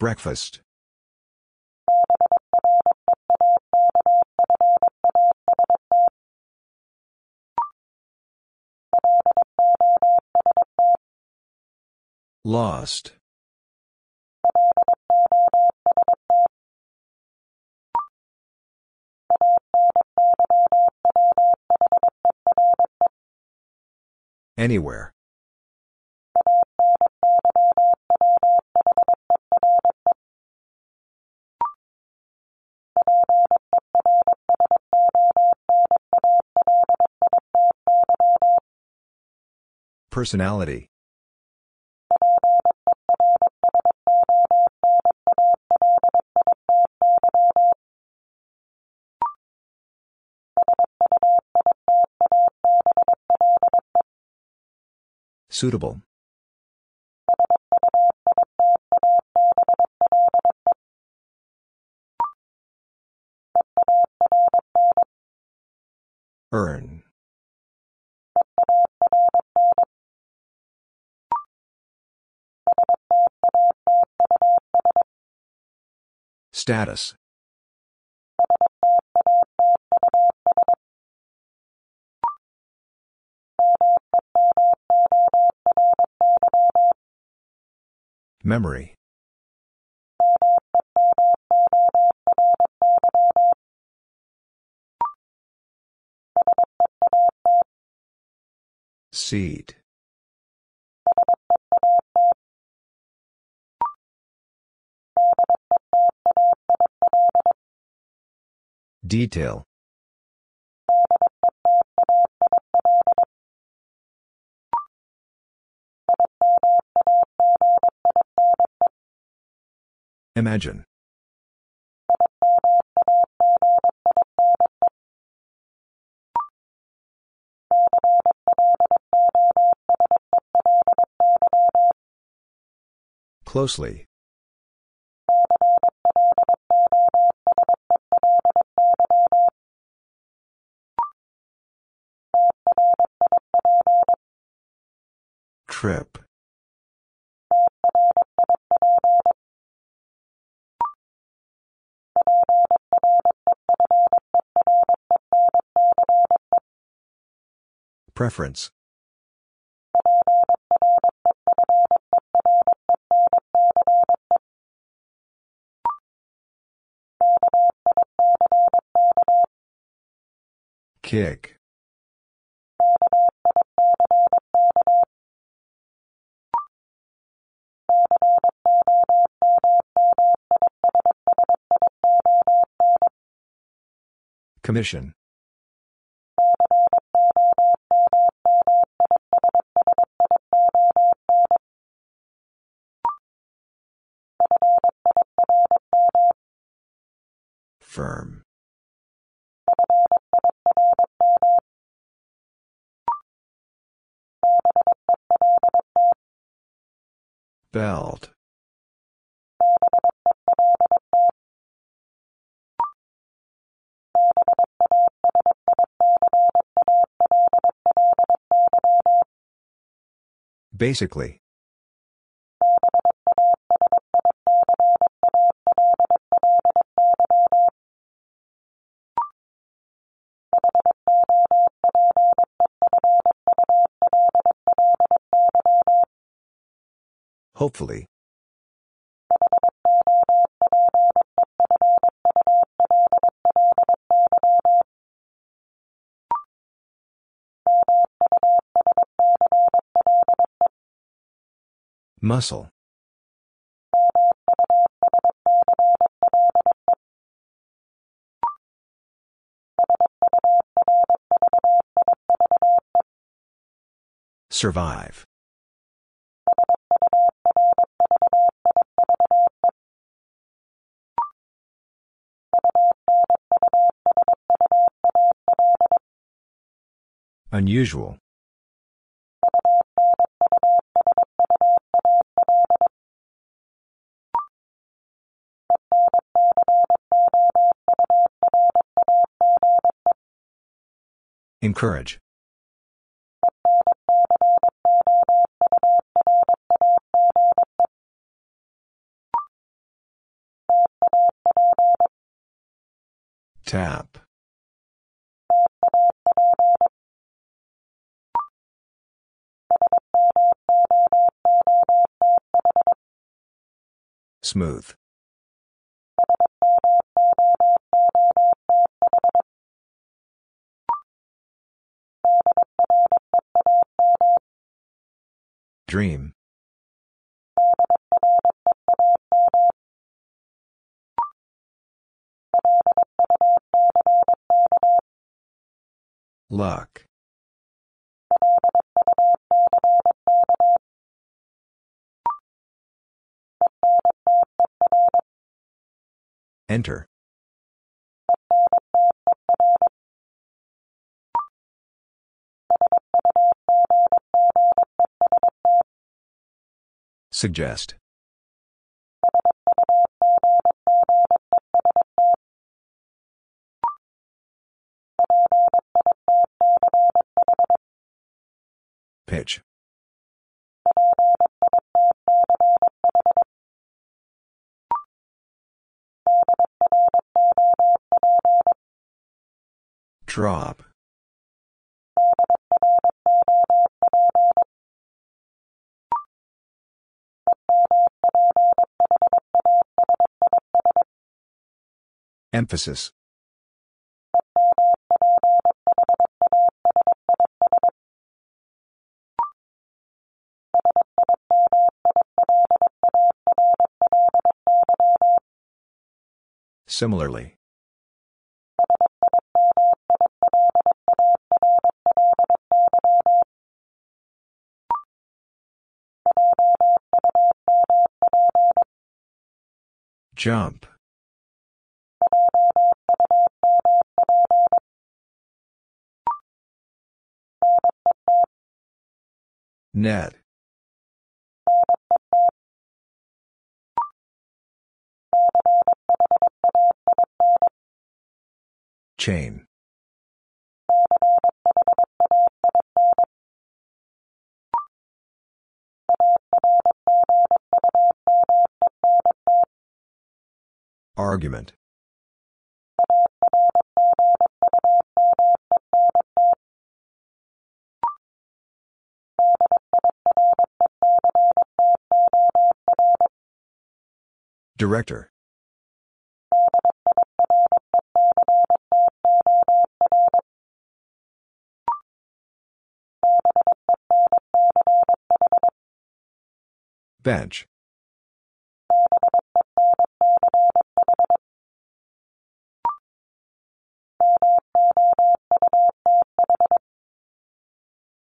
Breakfast. Lost. Anywhere. Personality. Suitable. Status. Memory. Seat. Detail. Imagine. Closely. Trip. Preference. Kick. Commission. Firm. Belt. Basically. Hopefully. Muscle. Survive. Unusual. Encourage. Tap. Smooth. Dream. Luck. Enter. Suggest. Pitch. Drop. Emphasis. Similarly. Jump. Net. Chain. Argument. Director. Bench.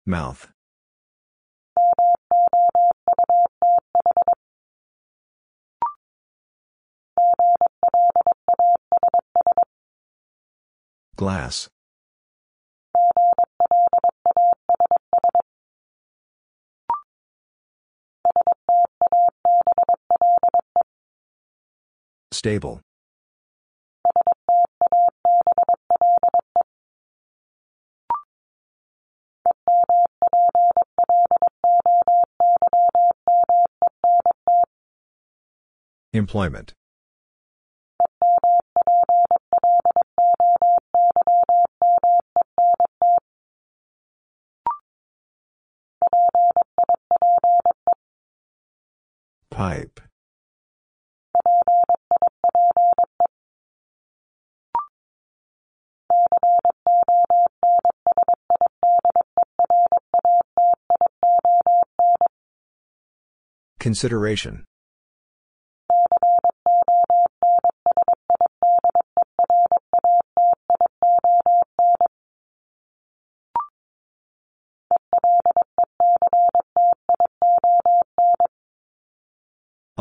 Mouth. Glass. Stable. Employment. Pipe. Consideration.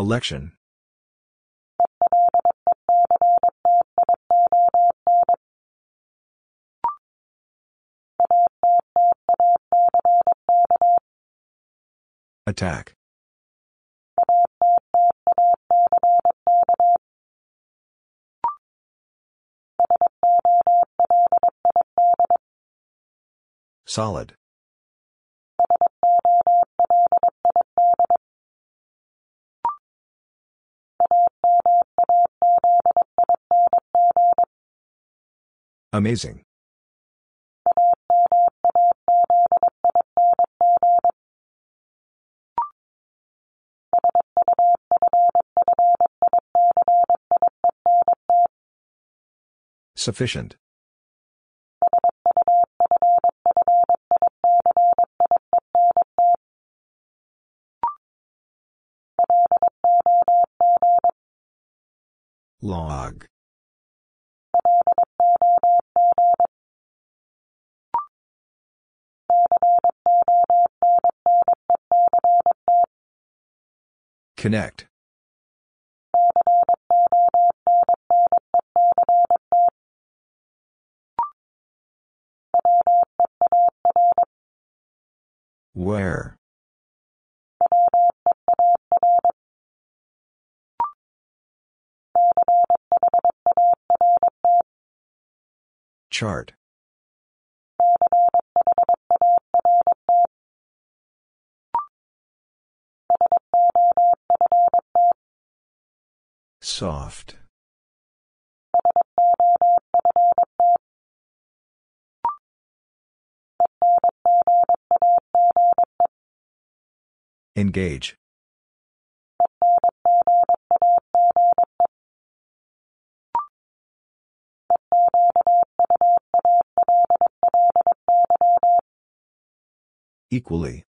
Election. Attack. Solid. Amazing. Sufficient. Log. Connect. Where? Chart. Soft. Engage. Equally.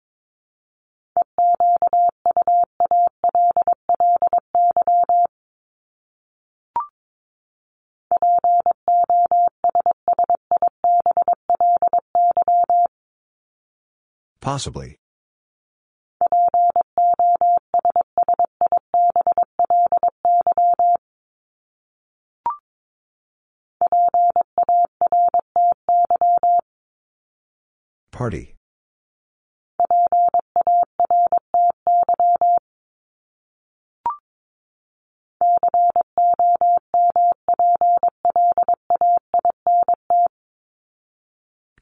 Possibly. Party.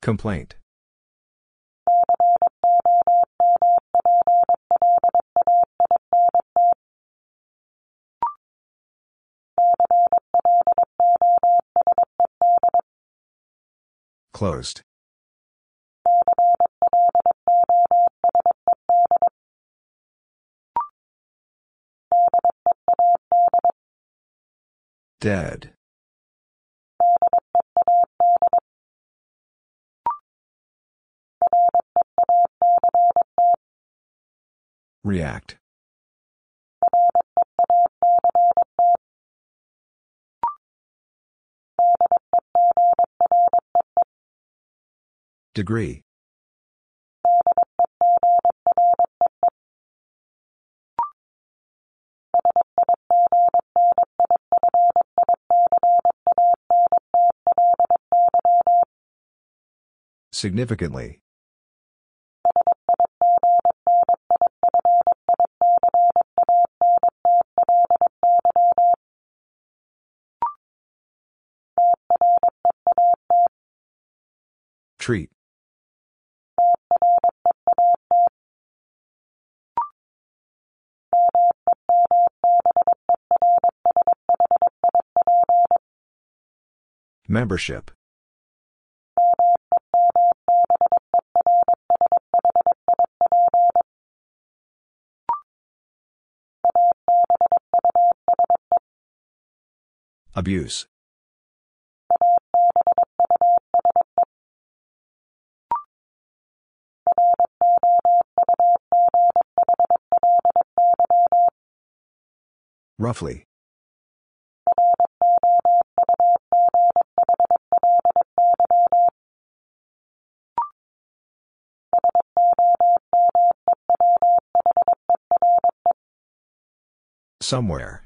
Complaint. Closed. Dead. React. Degree. Significantly. Treat. Membership. Abuse. Roughly. Somewhere.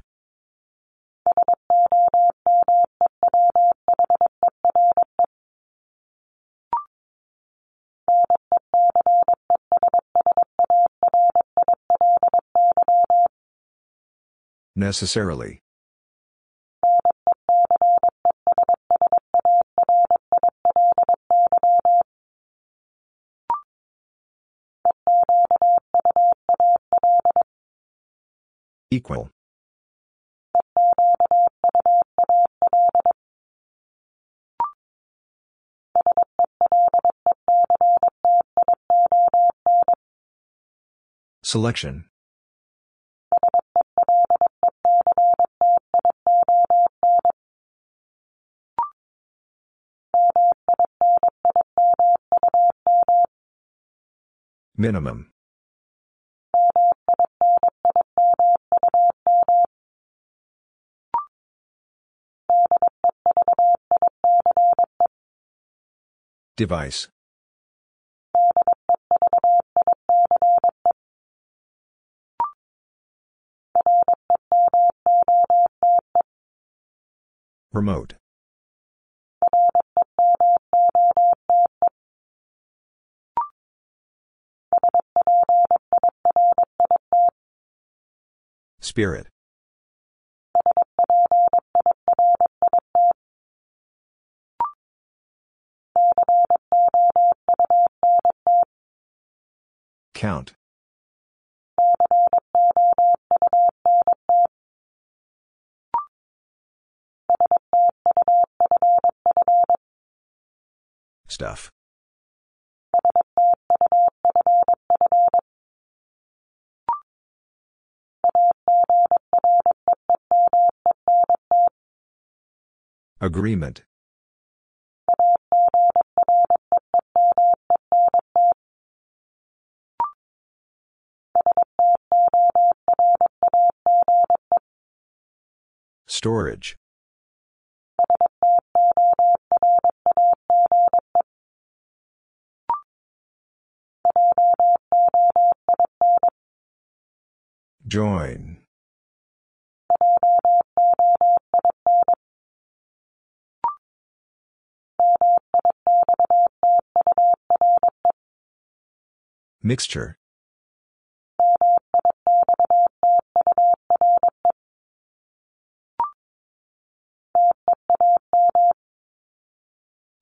Necessarily. Equal. Selection. Minimum. Device. Remote. Spirit. Count. Stuff. Agreement. Storage. Join. Mixture.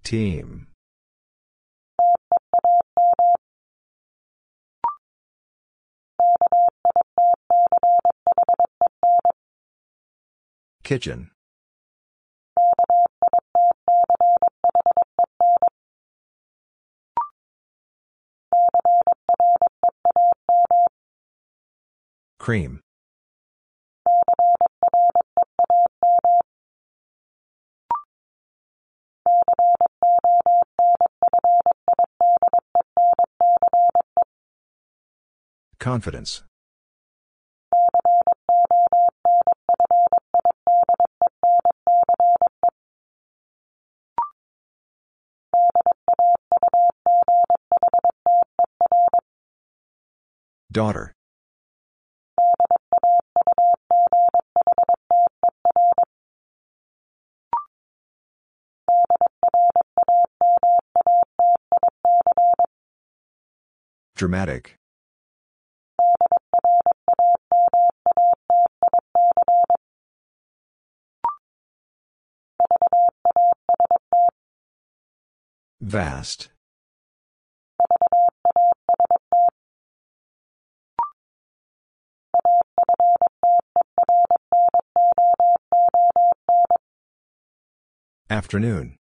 Team. Kitchen. Cream. Confidence. Daughter. Dramatic. Vast. Afternoon.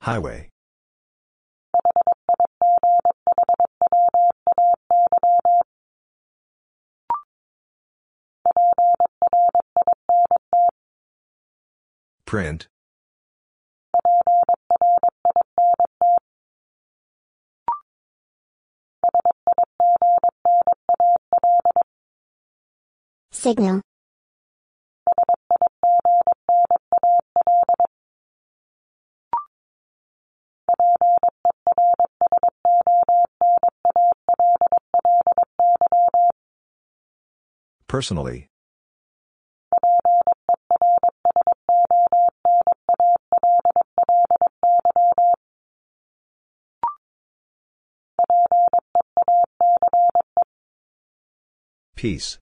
Highway. Print. Signal. Personally. Peace.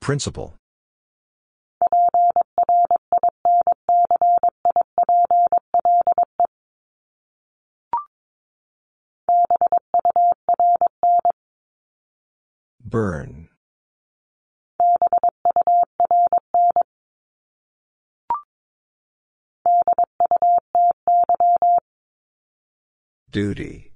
Principle. Burn. Duty.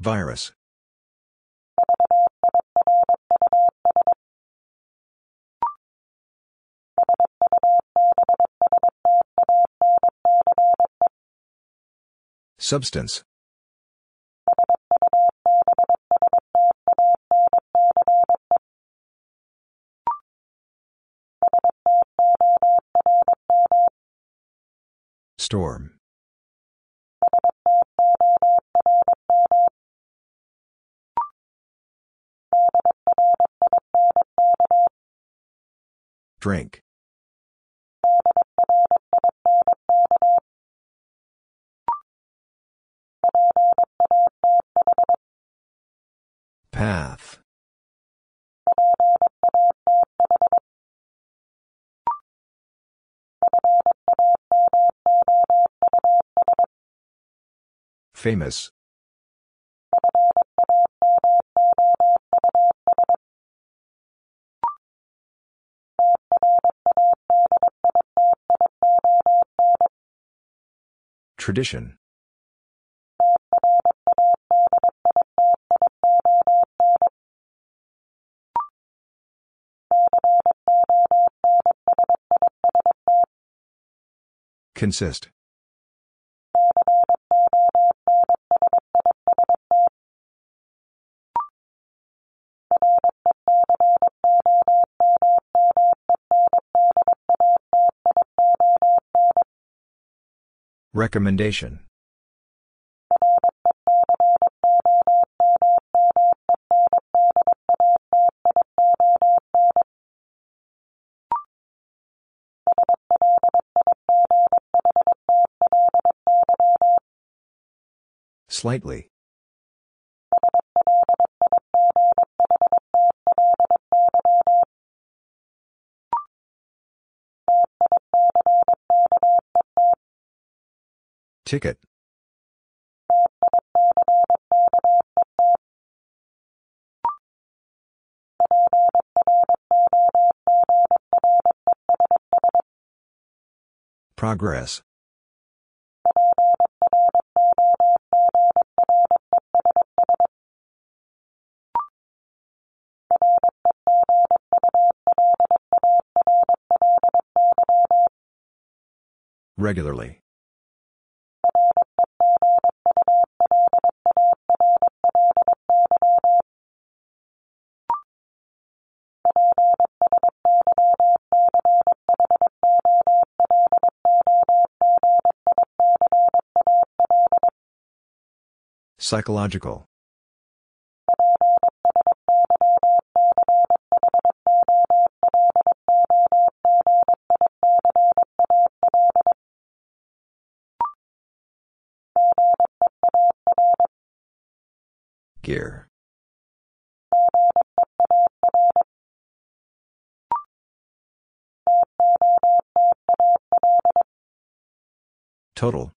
Virus. Substance. Storm. Drink. Path. Famous. Tradition. Consist. Recommendation. Slightly. Ticket. Progress. Regularly. Psychological. Gear. Total.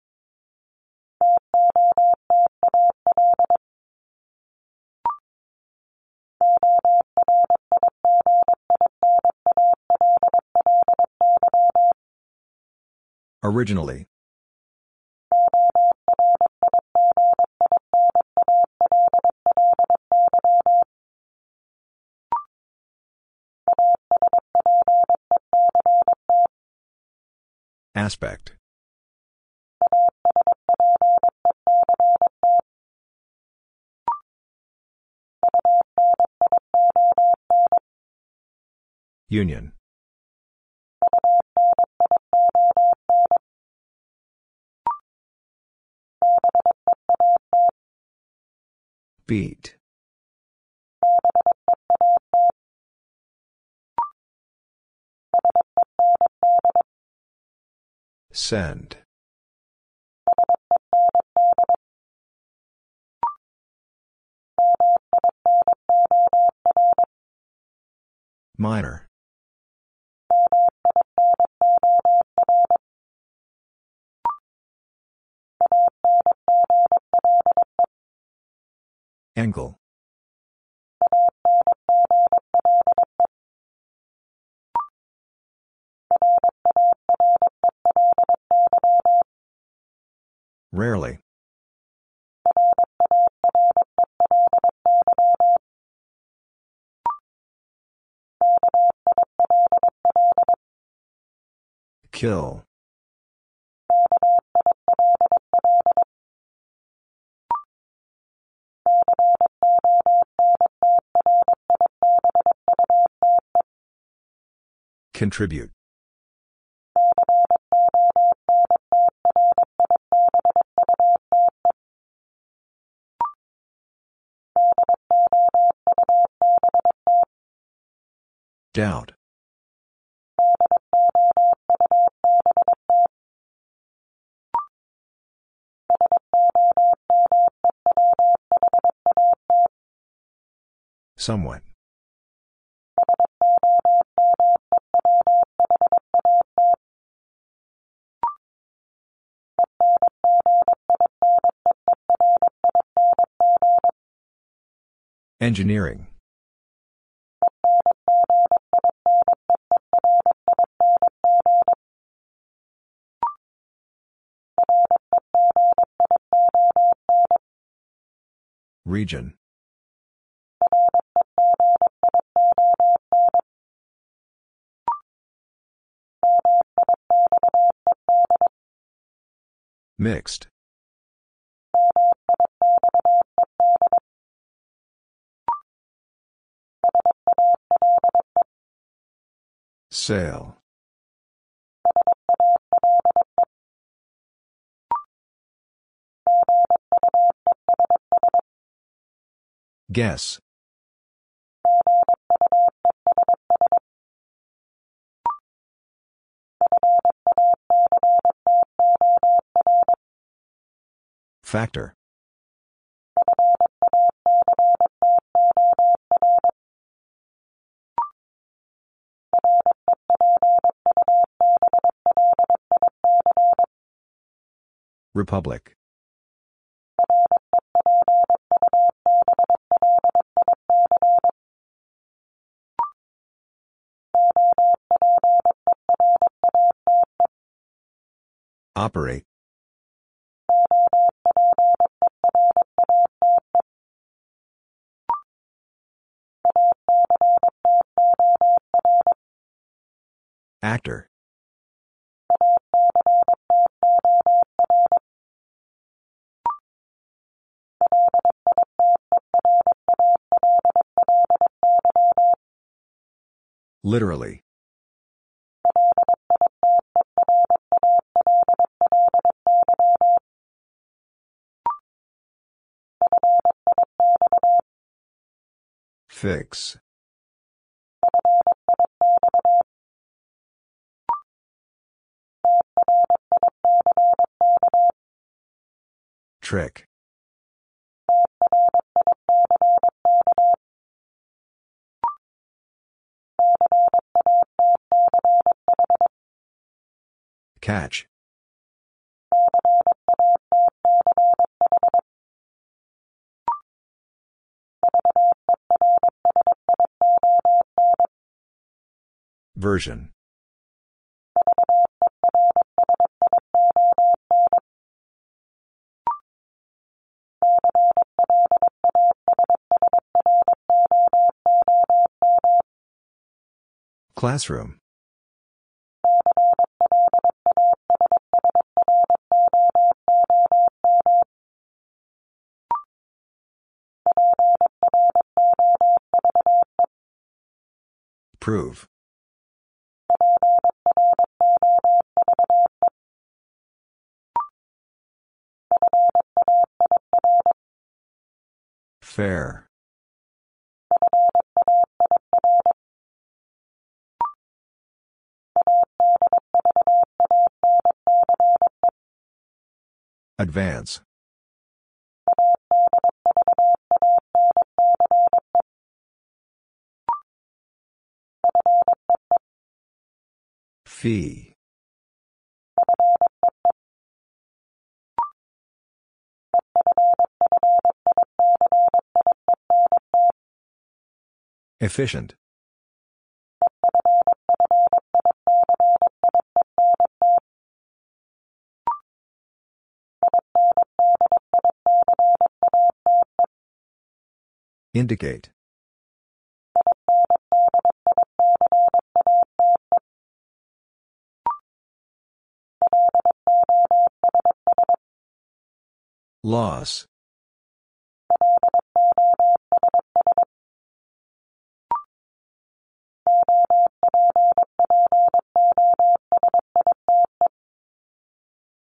Originally. Aspect. Union. Beat. Send. Minor. Angle. Rarely. Kill. Contribute. Doubt. Somewhat. Engineering. Region. Mixed. Sail. Guess. Factor. Republic. Operate. Literally. Fix. Trick. Catch. Version. Classroom. Prove. Fair. Advance. Fee. Efficient. Indicate. Loss.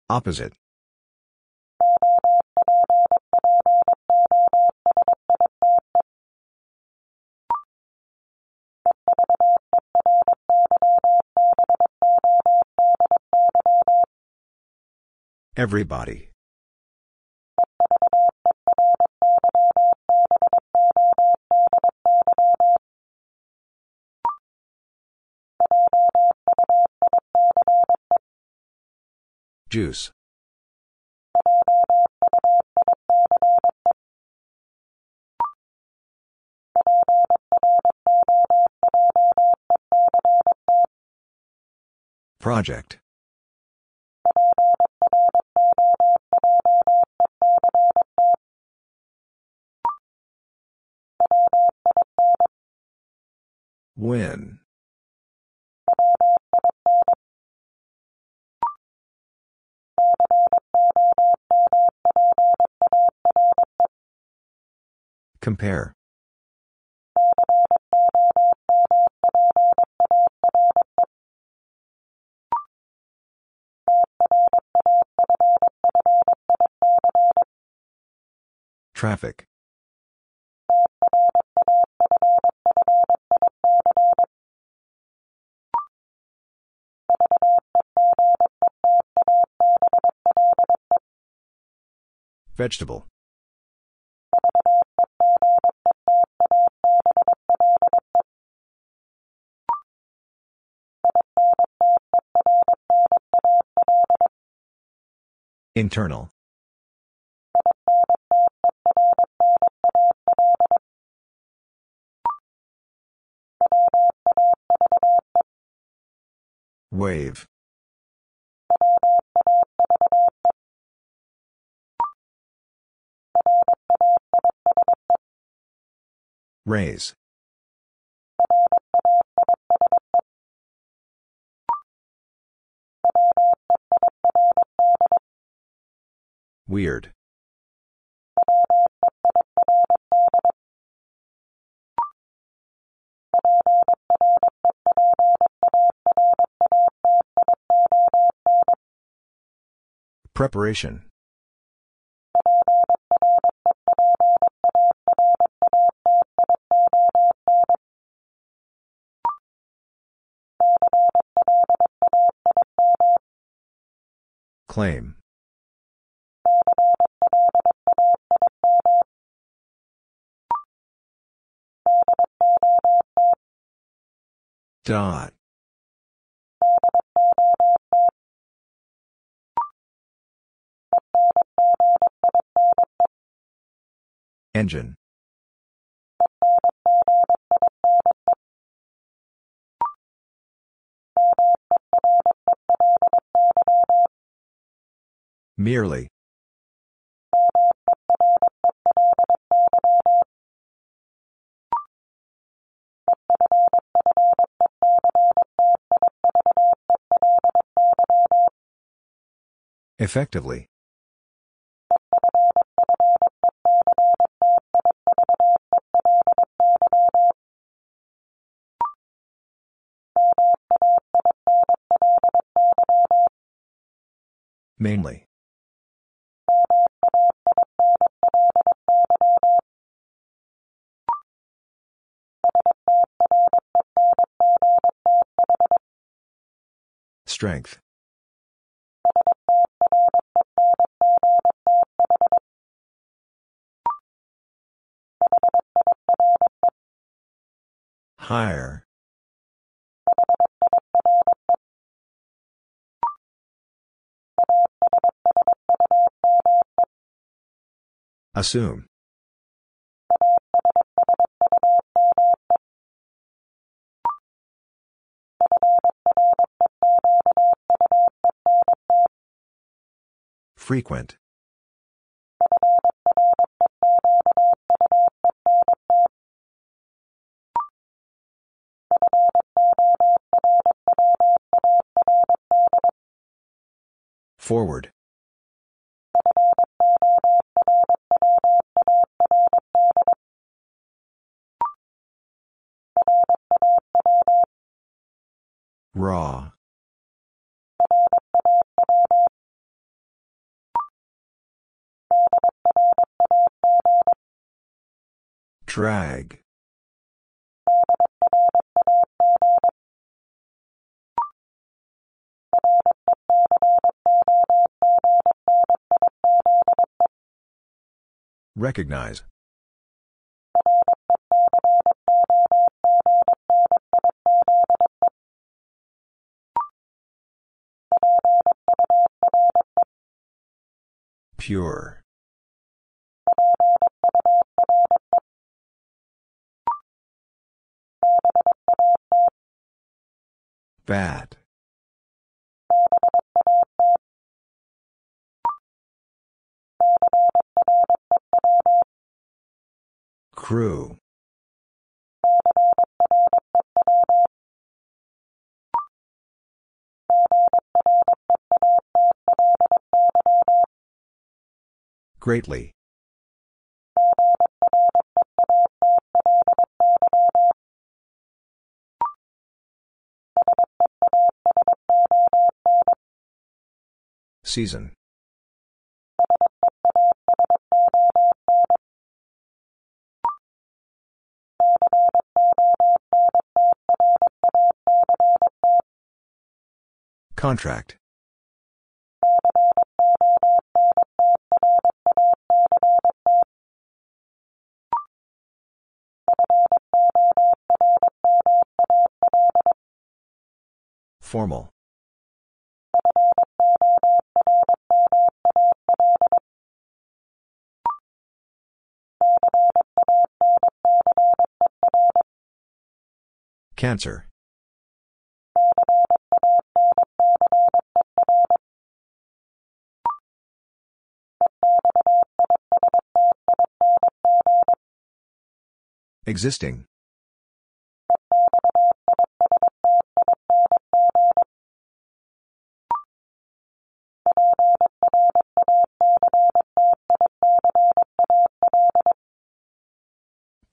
Opposite. Everybody. Juice. Project. Win. Compare. Traffic. Vegetable. Internal. Wave. Raise. Weird. Preparation. Claim. Dot. Engine. Merely. Effectively. Mainly. Strength. Higher. Assume. Frequent. Forward. Raw. Drag. Recognize. Pure. Bad. Crew. Greatly. Season. Contract. Formal. Cancer. Existing.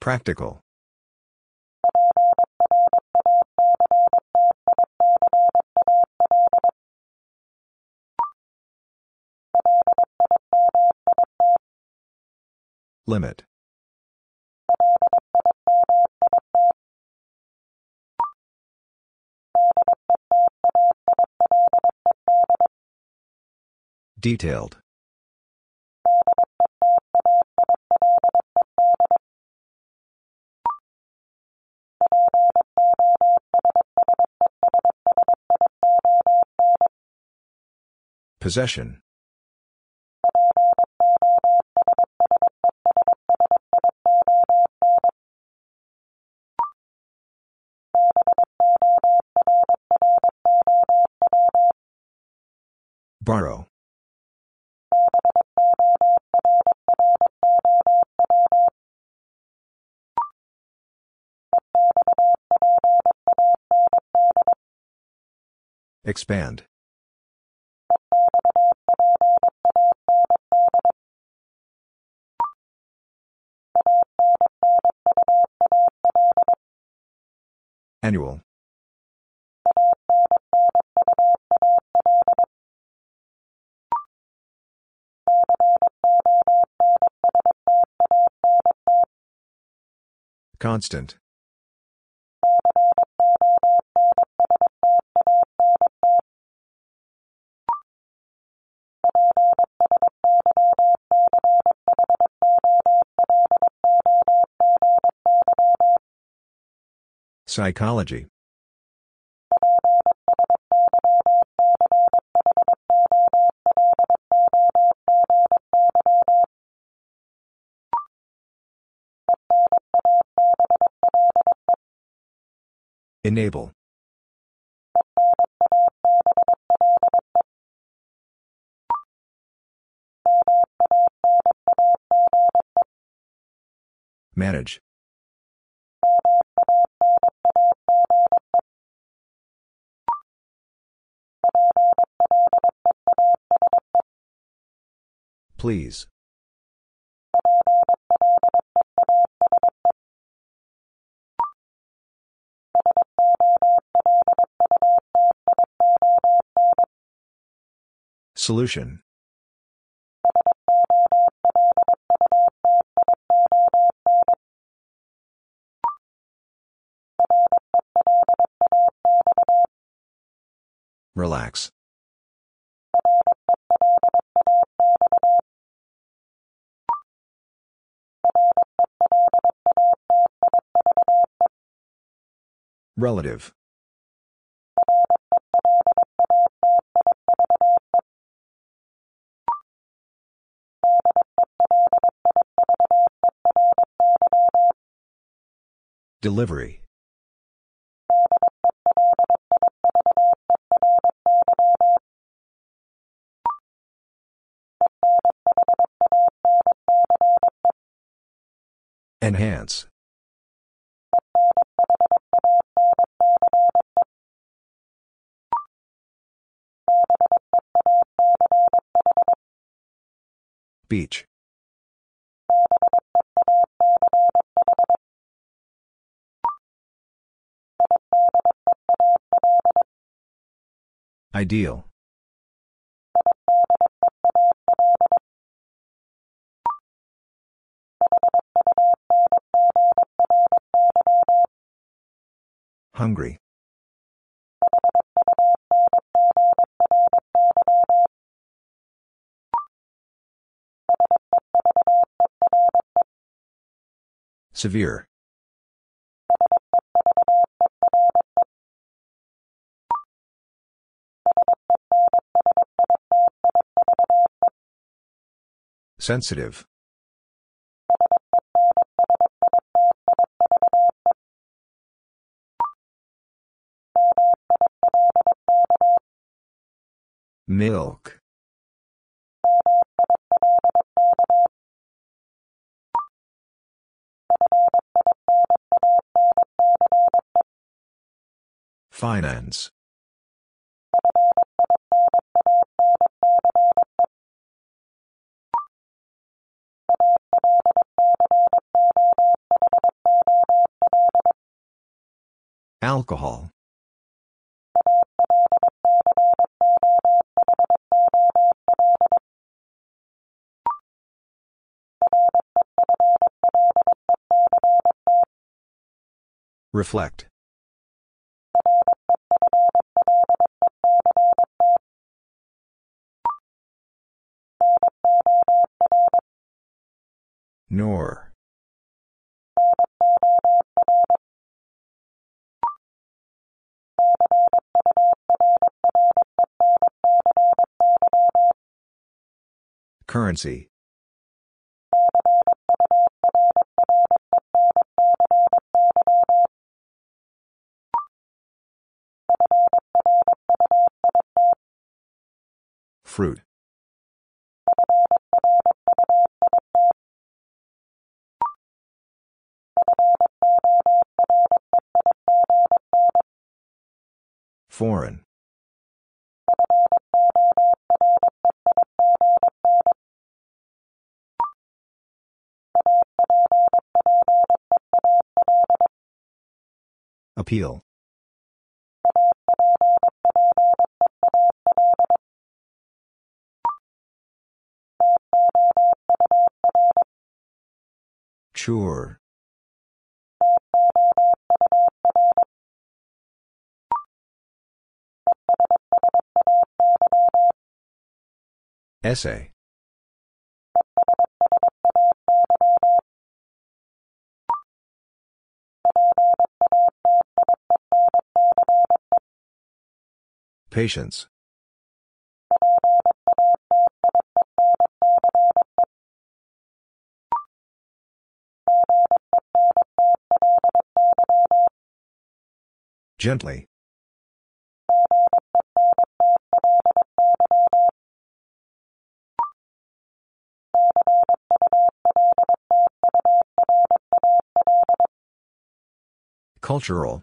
Practical. Limit. Detailed. Possession. Expand. Annual. Constant. Psychology Enable. Manage. Please. Solution. Relax. Relative. Delivery. Enhance. Beach. Ideal. Hungry. Severe. Sensitive. Milk. Finance. Alcohol. Reflect. Nor. Currency. Fruit. Foreign. Appeal. Sure. Essay. Patience. Gently. Cultural.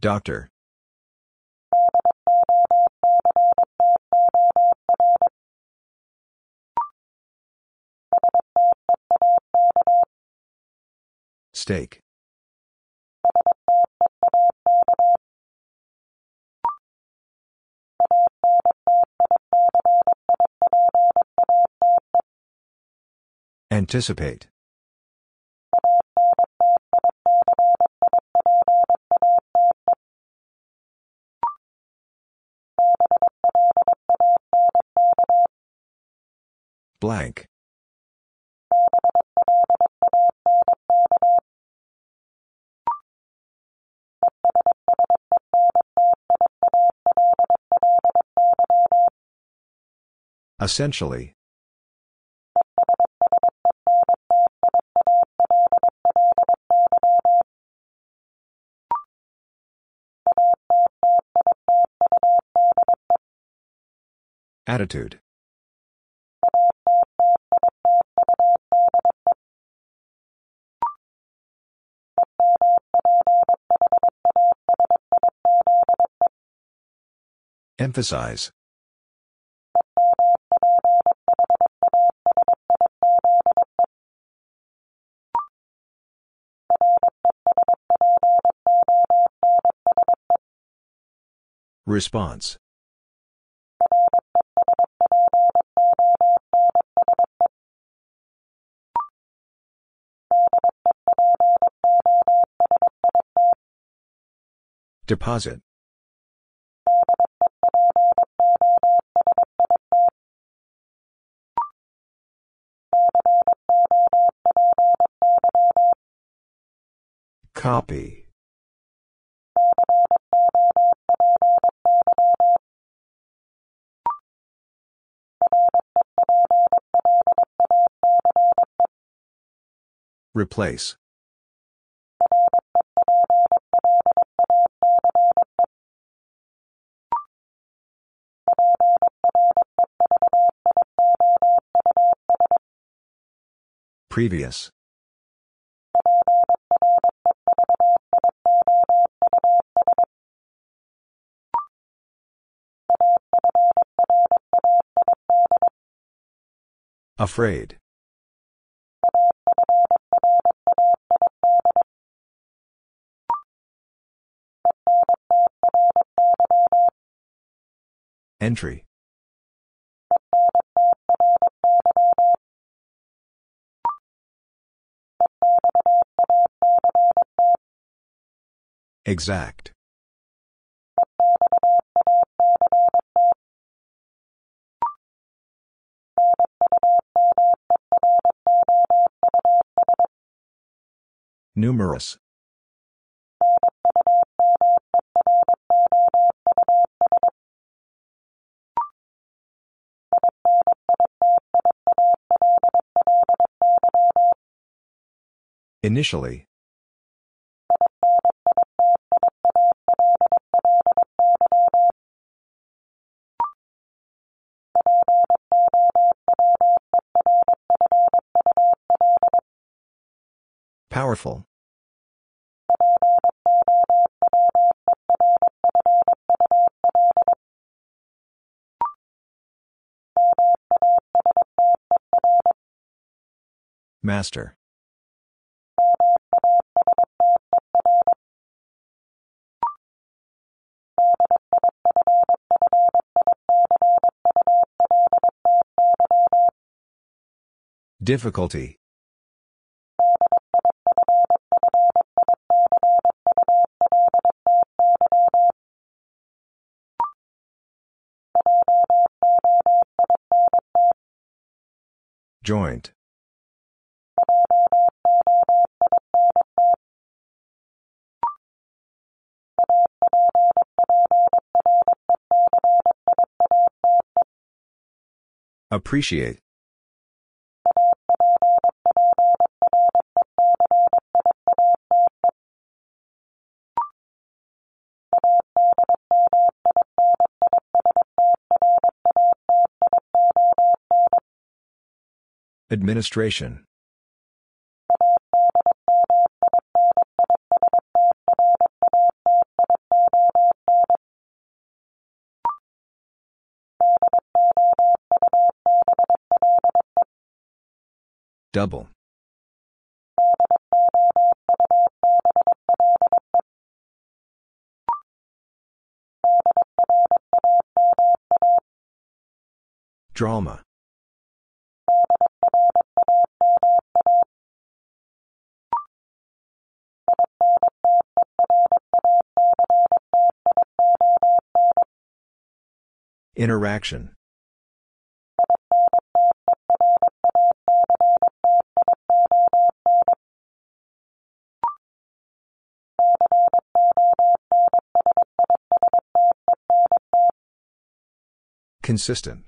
Doctor. Steak. Anticipate. Blank. Essentially. Attitude. Emphasize. Response. Deposit. Copy. Replace. Previous. Afraid. Entry. Exact. Numerous. Initially. Powerful. Master. Difficulty. Joint. Appreciate. Administration. Double. Drama. Interaction. Consistent.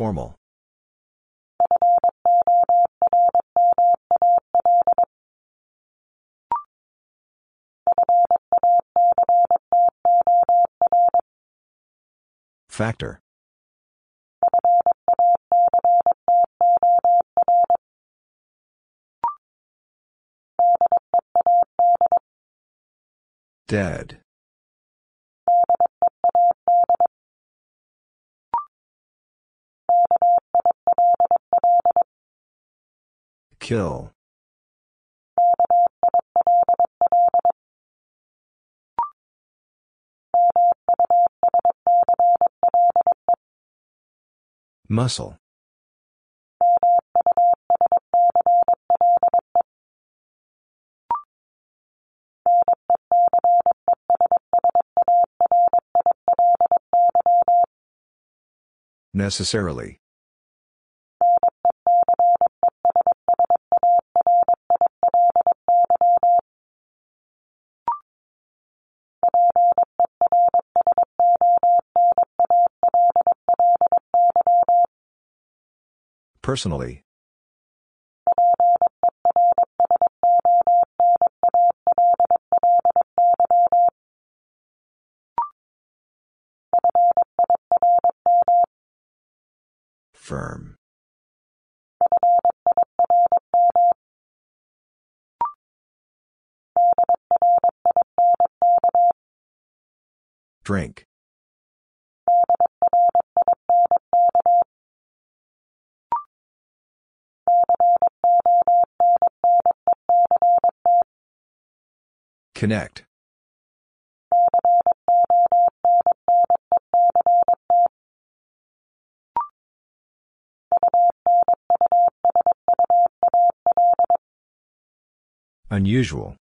Formal. Factor. Dead. Kill. Muscle. Necessarily. Personally. Firm. Drink. Connect. Unusual.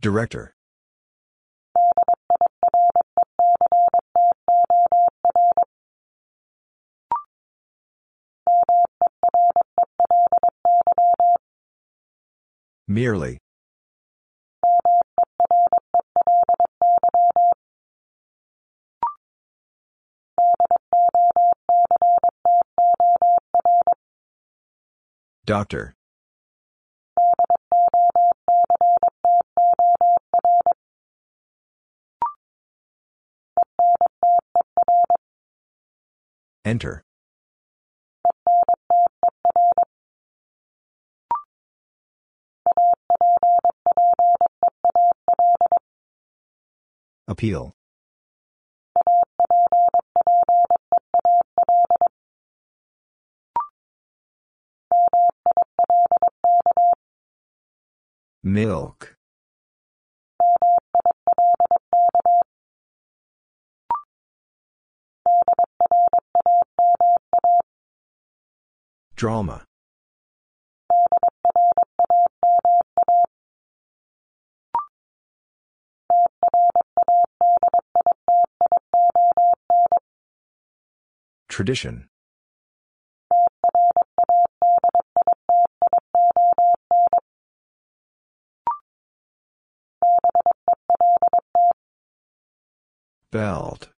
Director. Merely. Doctor. Enter. Appeal. Milk. Drama. Tradition. Belt.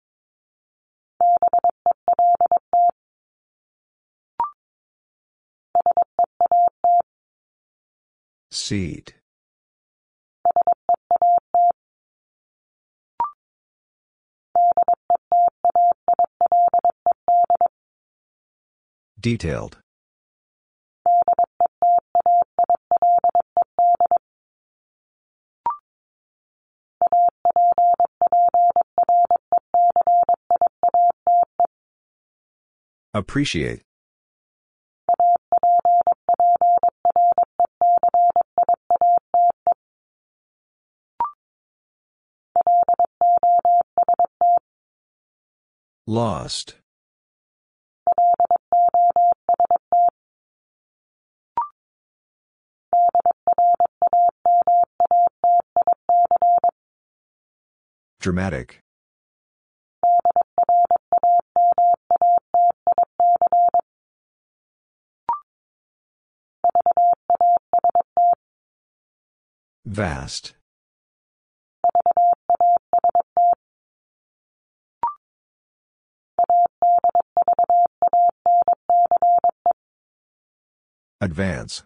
Seat. Detailed. Appreciate. Lost. Dramatic. Vast. Advance.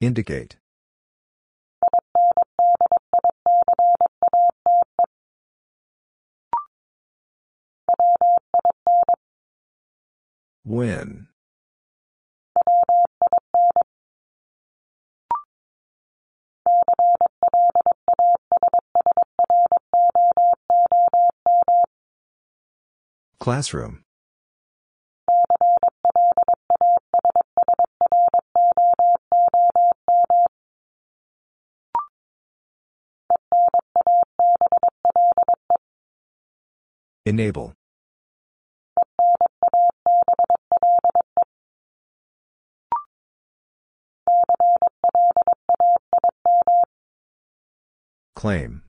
Indicate. When. Classroom. Enable. Claim.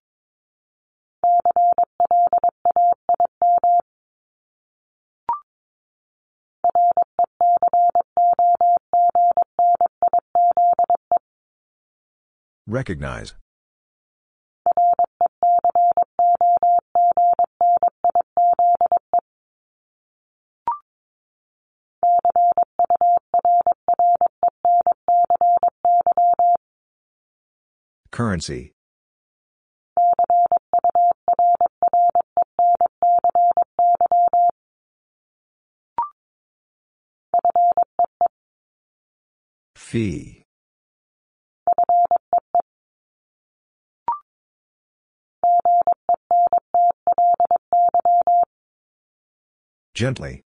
Recognize. Currency. Fee. Gently.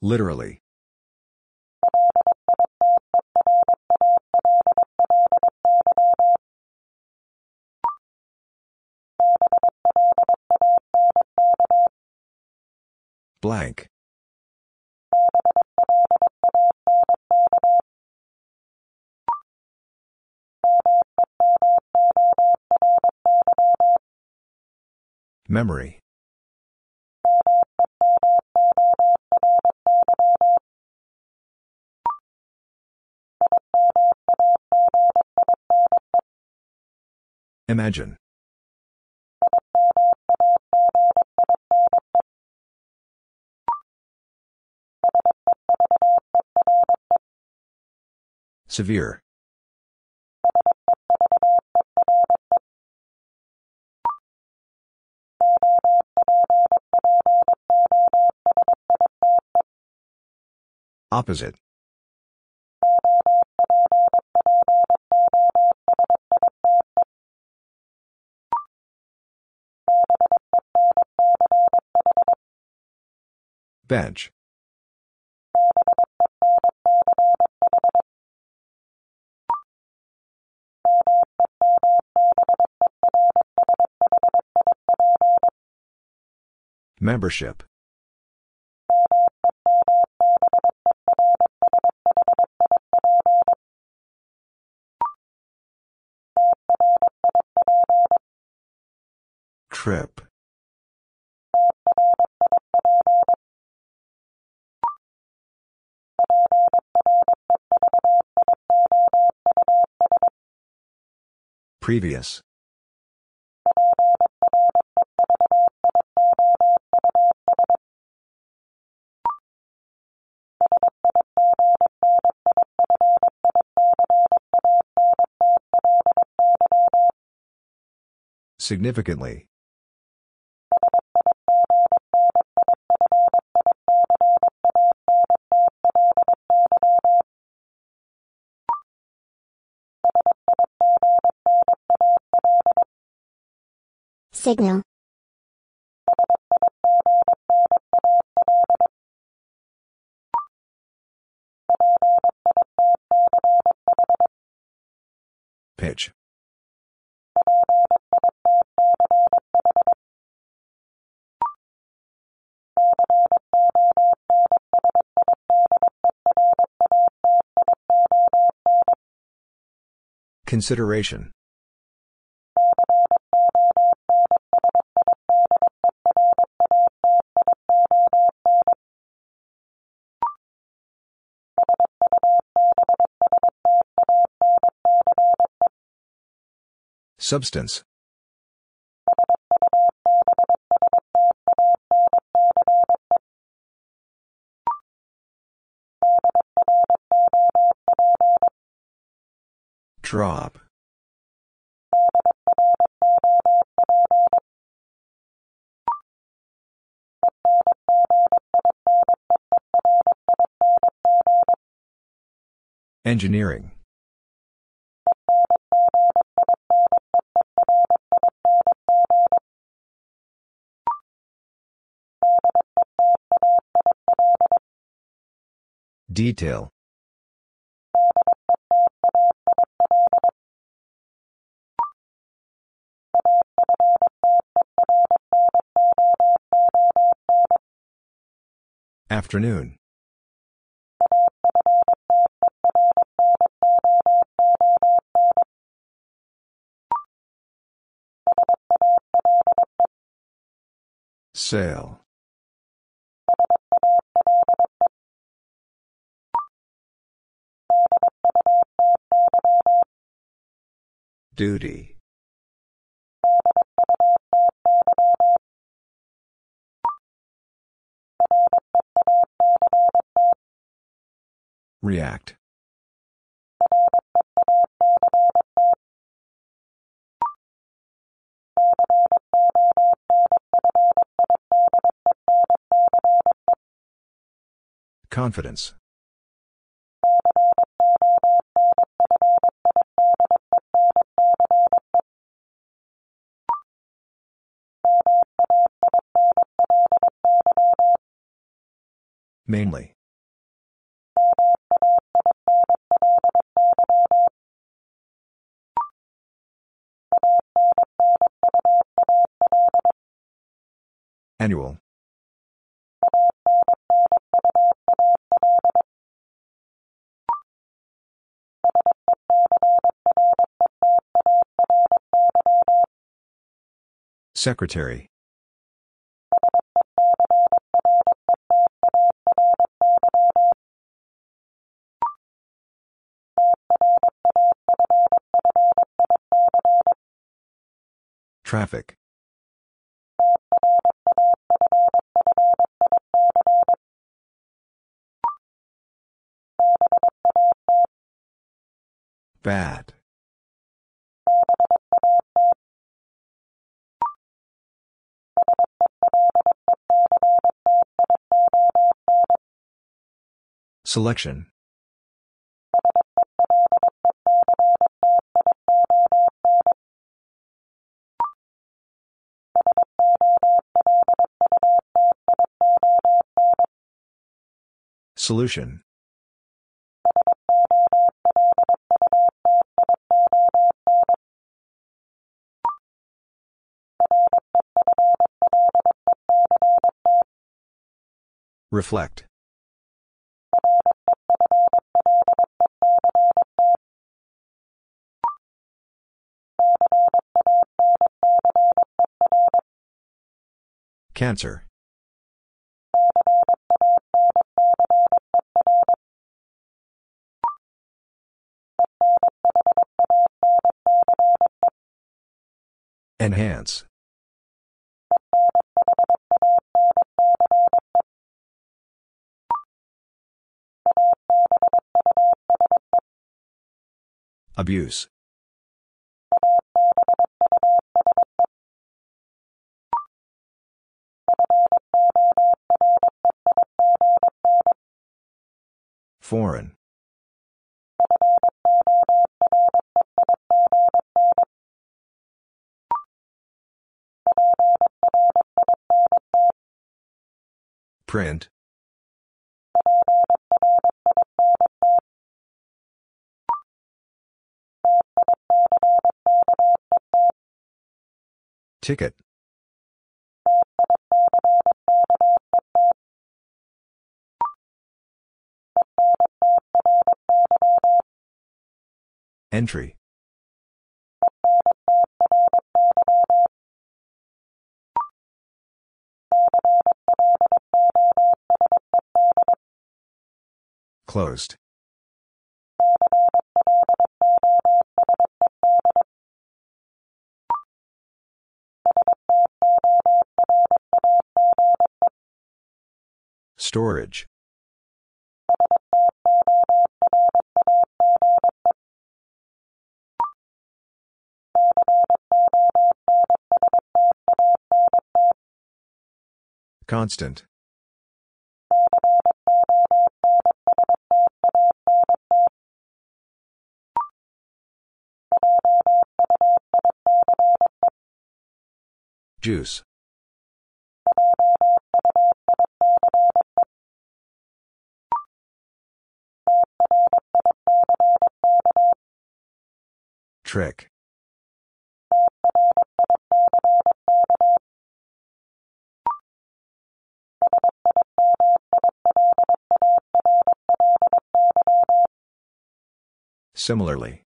Literally. Blank. Memory. Imagine. Severe. Opposite. Bench Membership. Trip. Previous. Significantly. Signal. Pitch. Consideration. Substance. Drop. Engineering. Detail. Afternoon. Sale. Duty. React. Confidence. Mainly. Annual. Secretary. Traffic. Bad. Selection. Solution. Reflect. Cancer. Enhance. Abuse. Foreign. Print. Ticket. Entry. Closed. Storage. Constant. Juice. Trick. Similarly.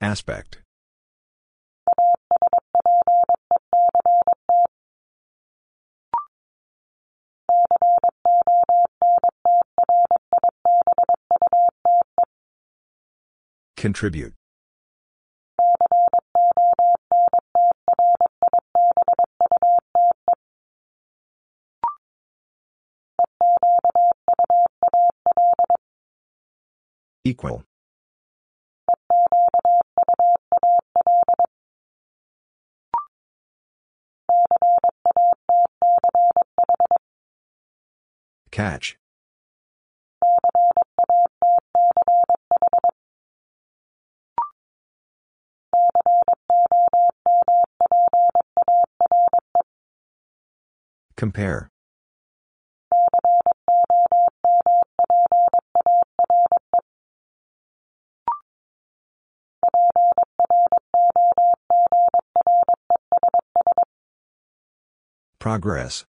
Aspect. Contribute. Equal. Catch. Compare. Progress.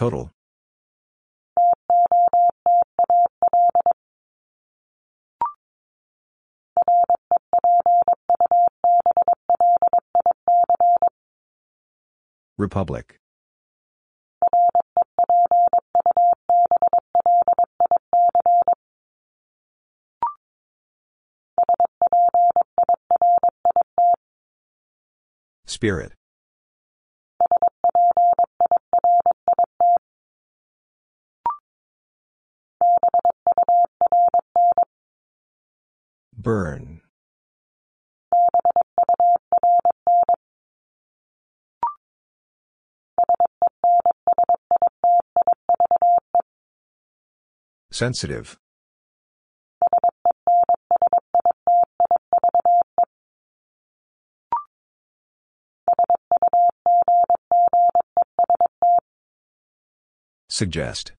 Total. Republic. Spirit. Burn. Sensitive. Suggest.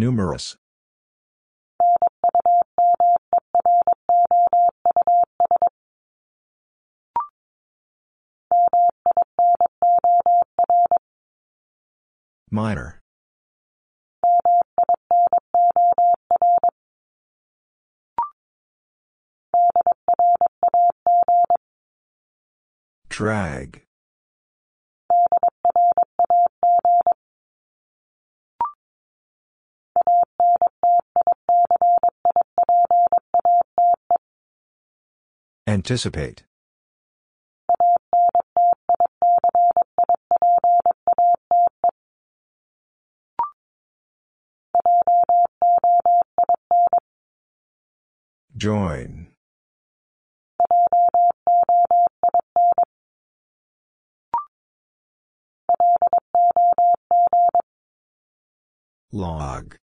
Numerous. Minor. Drag. Anticipate. Join. Log.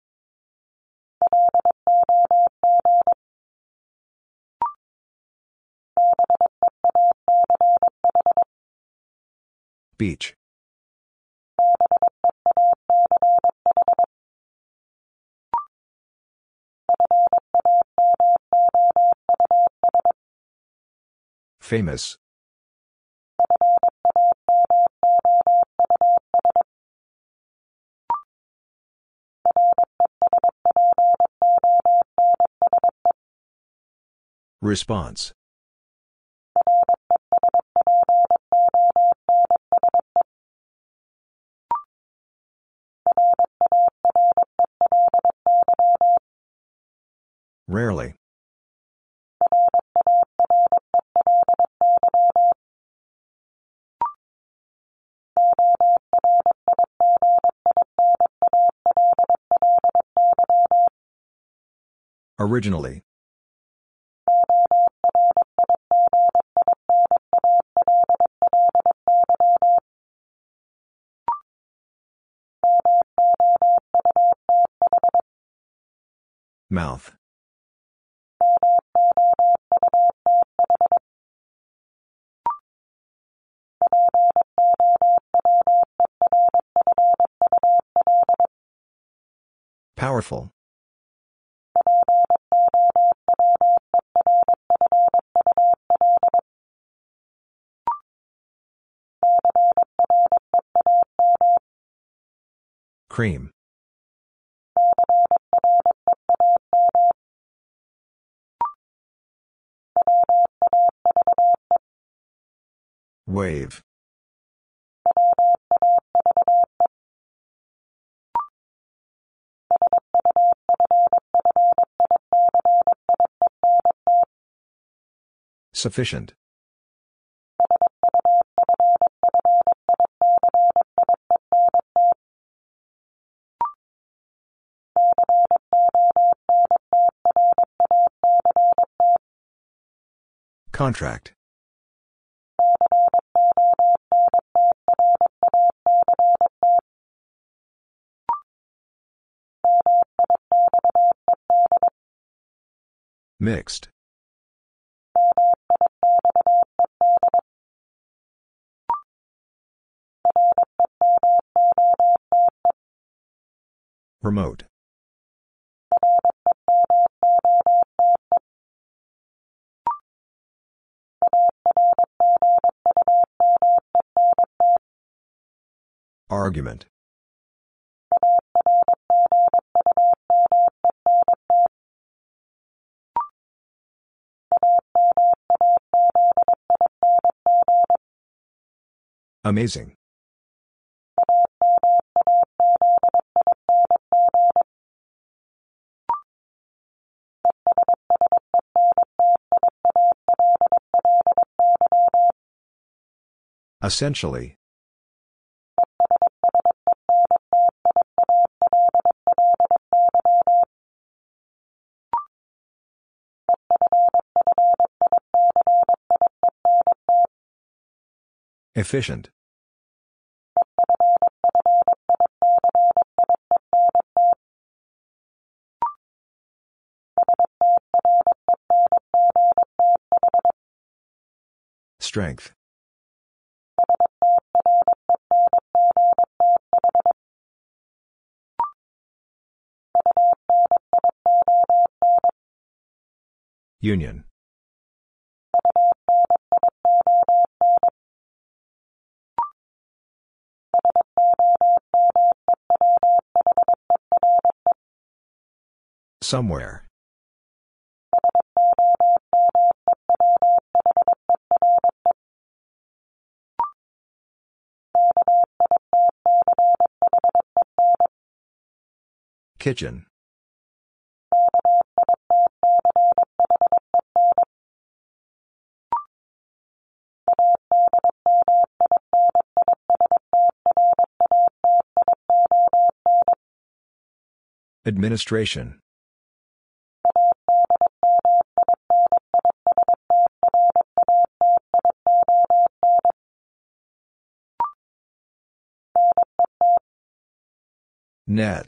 Beach. Famous. Response. Rarely. Originally. Mouth. Powerful. Cream. Wave. Sufficient. Contract. Mixed. Remote. Argument. Amazing. Essentially. Efficient. Strength. Union. Somewhere. Kitchen. Administration. Net.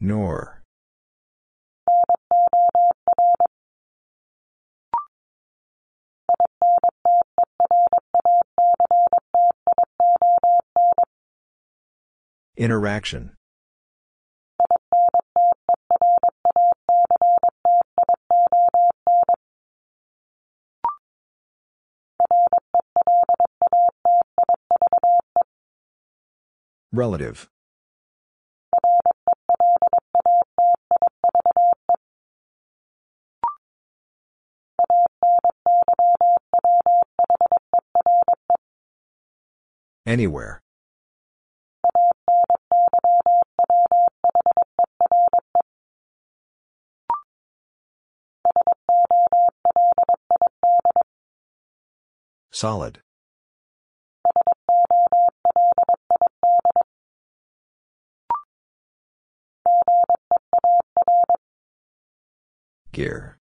Nor. Interaction. Relative. Anywhere. Solid. Gear.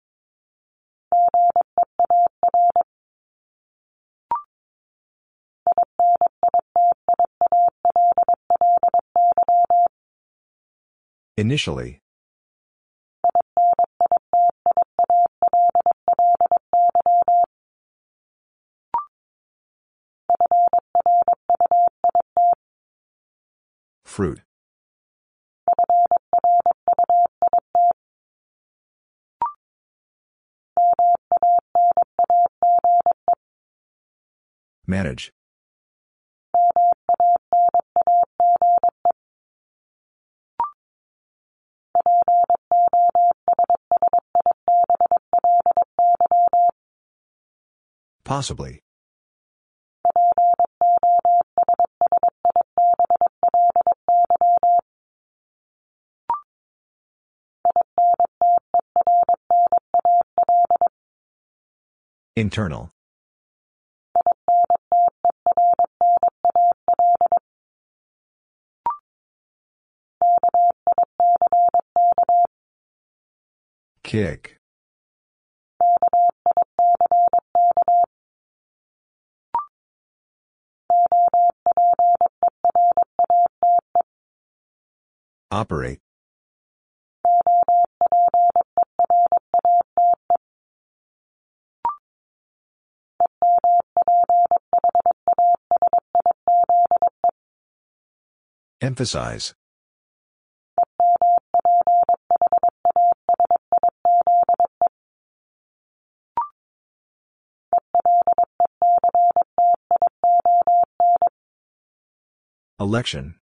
Initially. Fruit. Manage. Possibly. Internal. Kick. Operate. Emphasize. Election.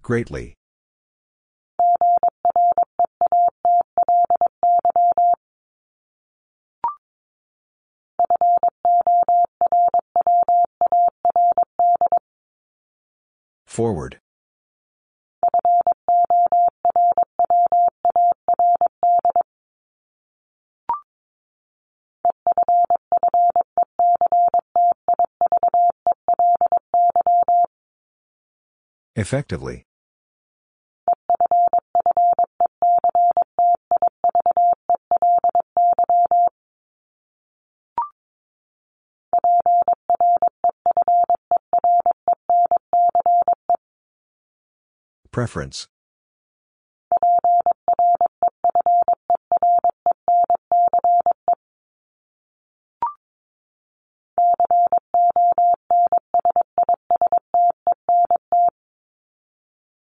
Greatly. Forward. Effectively. preference.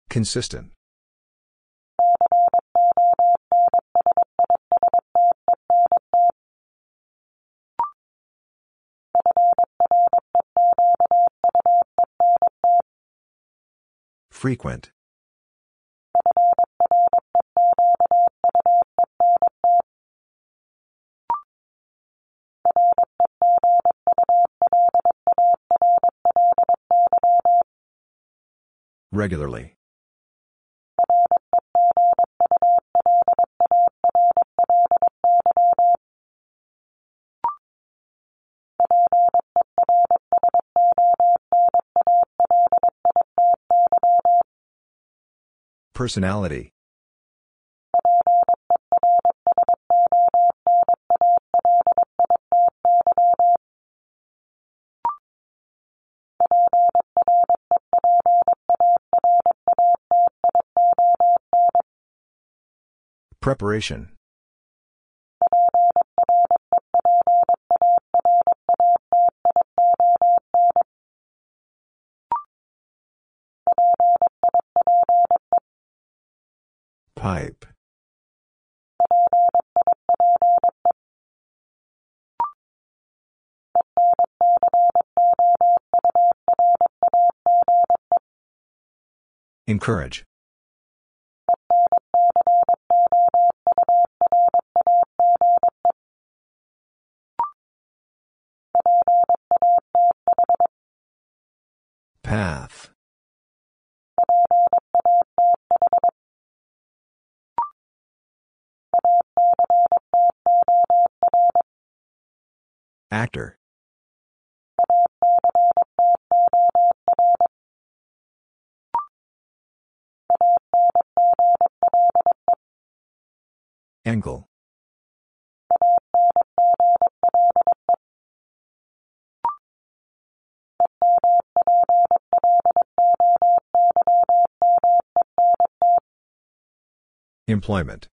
Consistent. Frequent. Regularly. Personality. Preparation. Pipe. Encourage. Path. Employment.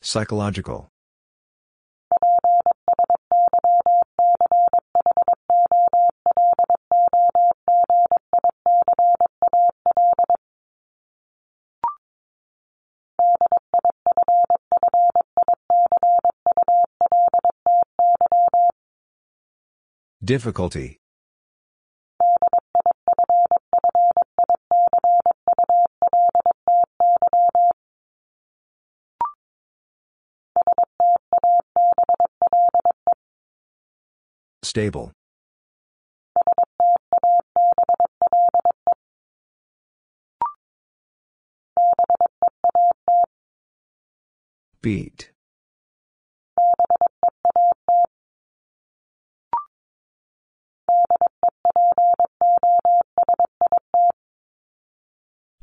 Psychological. Difficulty. Stable. Beat.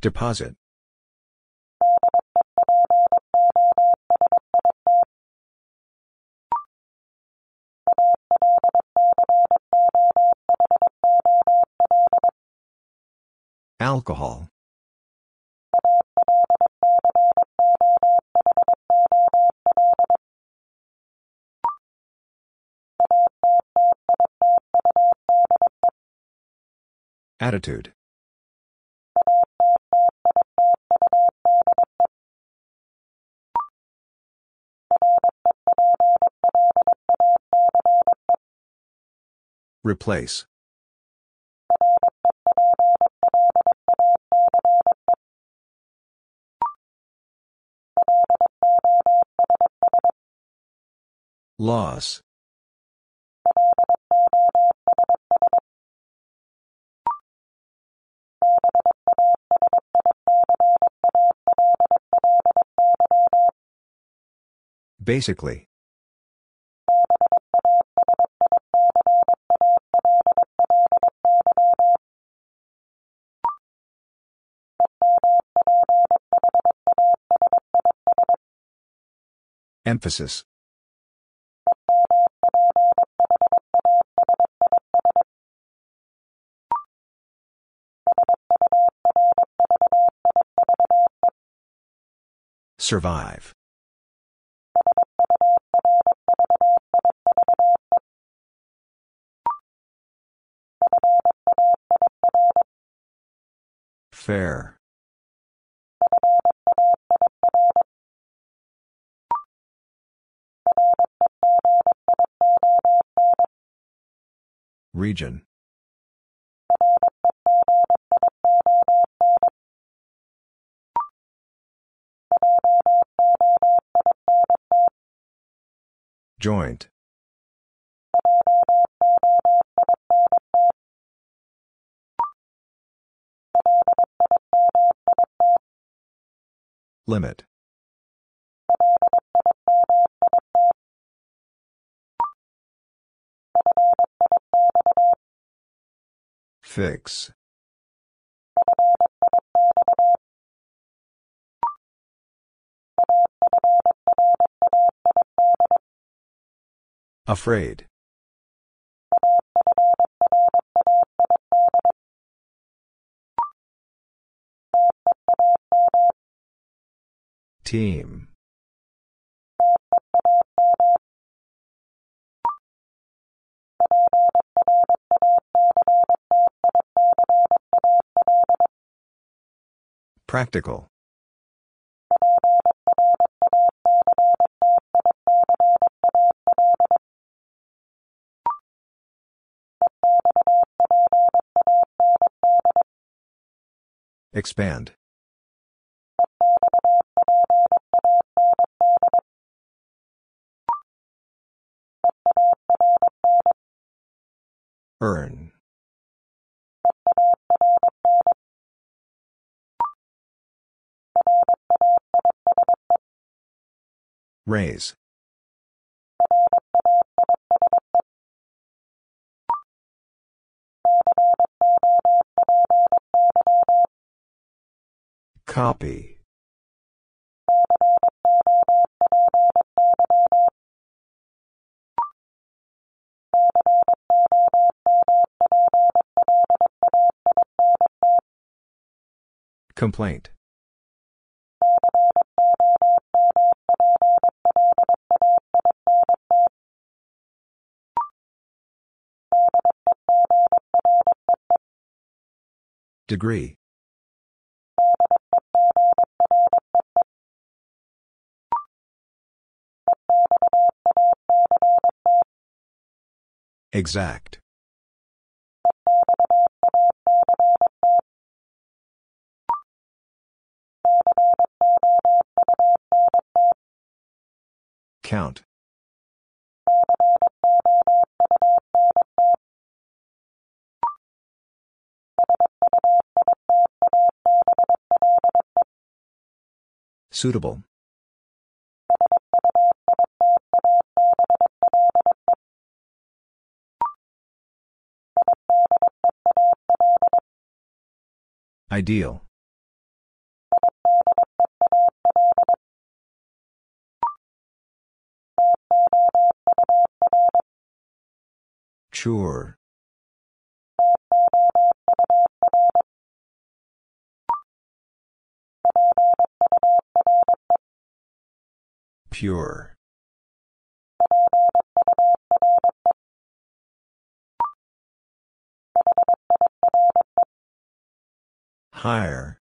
Deposit. Alcohol. Attitude. Replace. Loss. Basically. Emphasis. Survive. Fair. Region. Joint. Limit. Fix. Afraid. Team. Practical. Expand. Raise. Copy. Complaint. Degree. Exact. Count. Suitable. Ideal. Sure. Pure. Higher.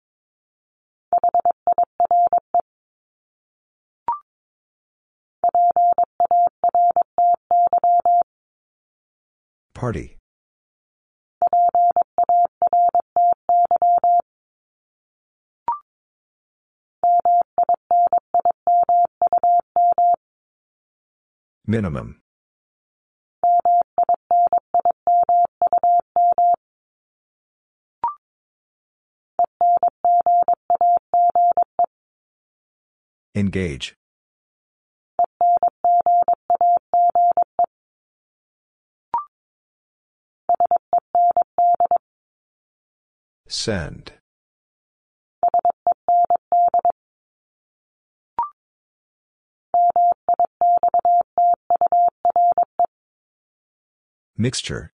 Party. Minimum. Engage. Send. Mixture.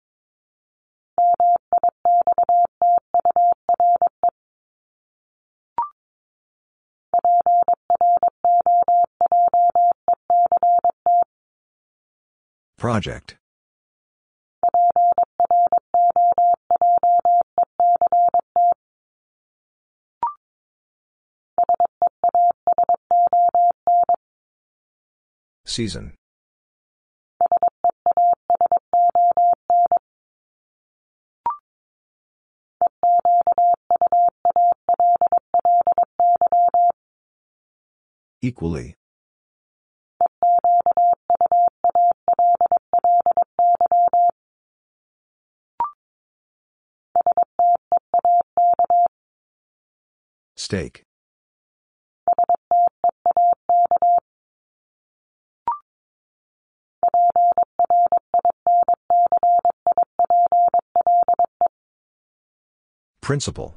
Project. Season. Equally. Steak. Principle.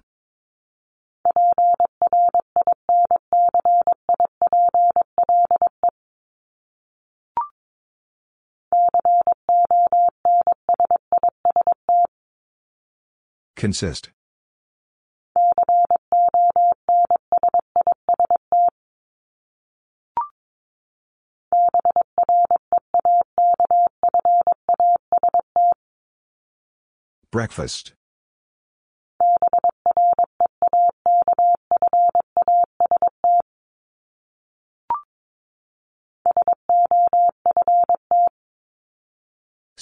Consist. Breakfast.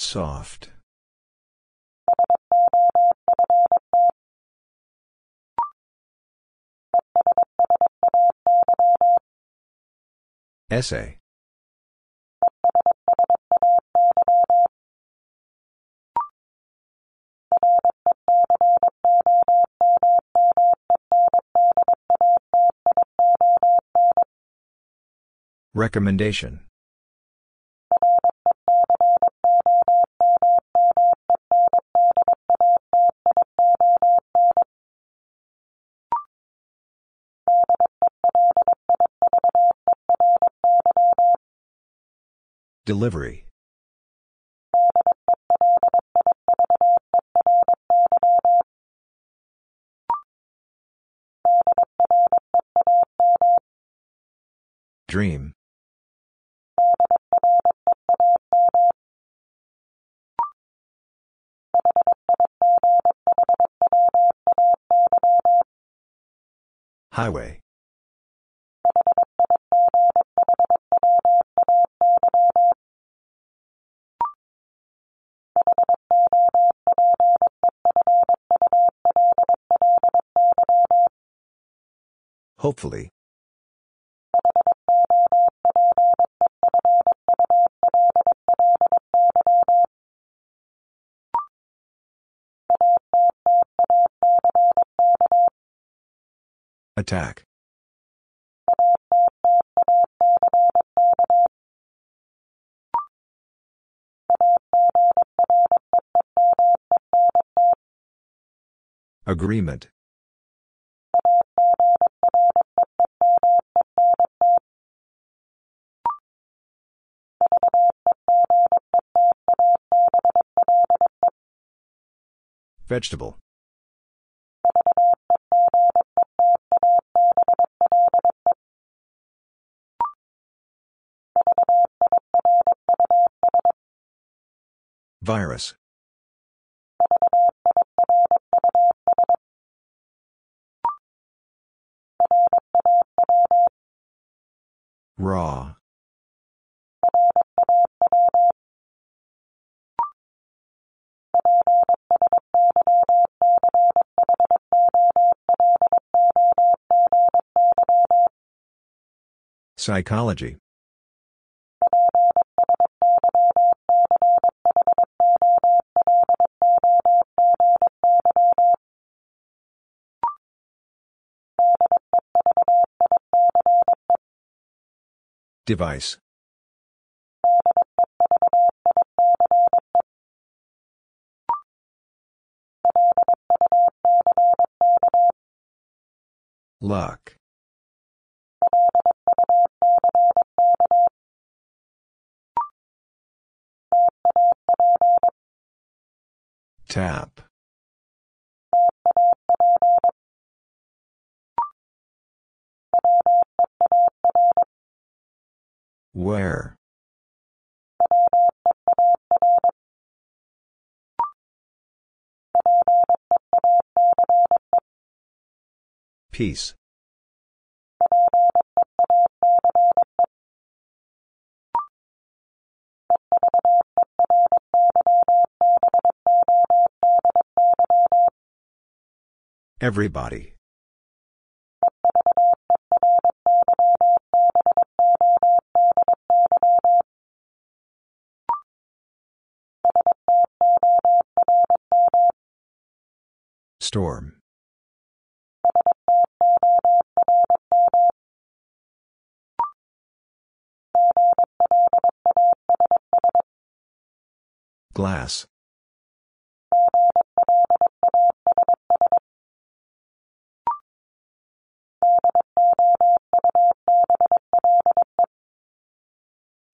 Soft. Essay. Recommendation. Delivery. Dream. Highway. Hopefully. Attack. Agreement. Vegetable. Virus. Raw. Psychology. Device. Luck. Tap. Where? Peace. Everybody. Storm. Glass.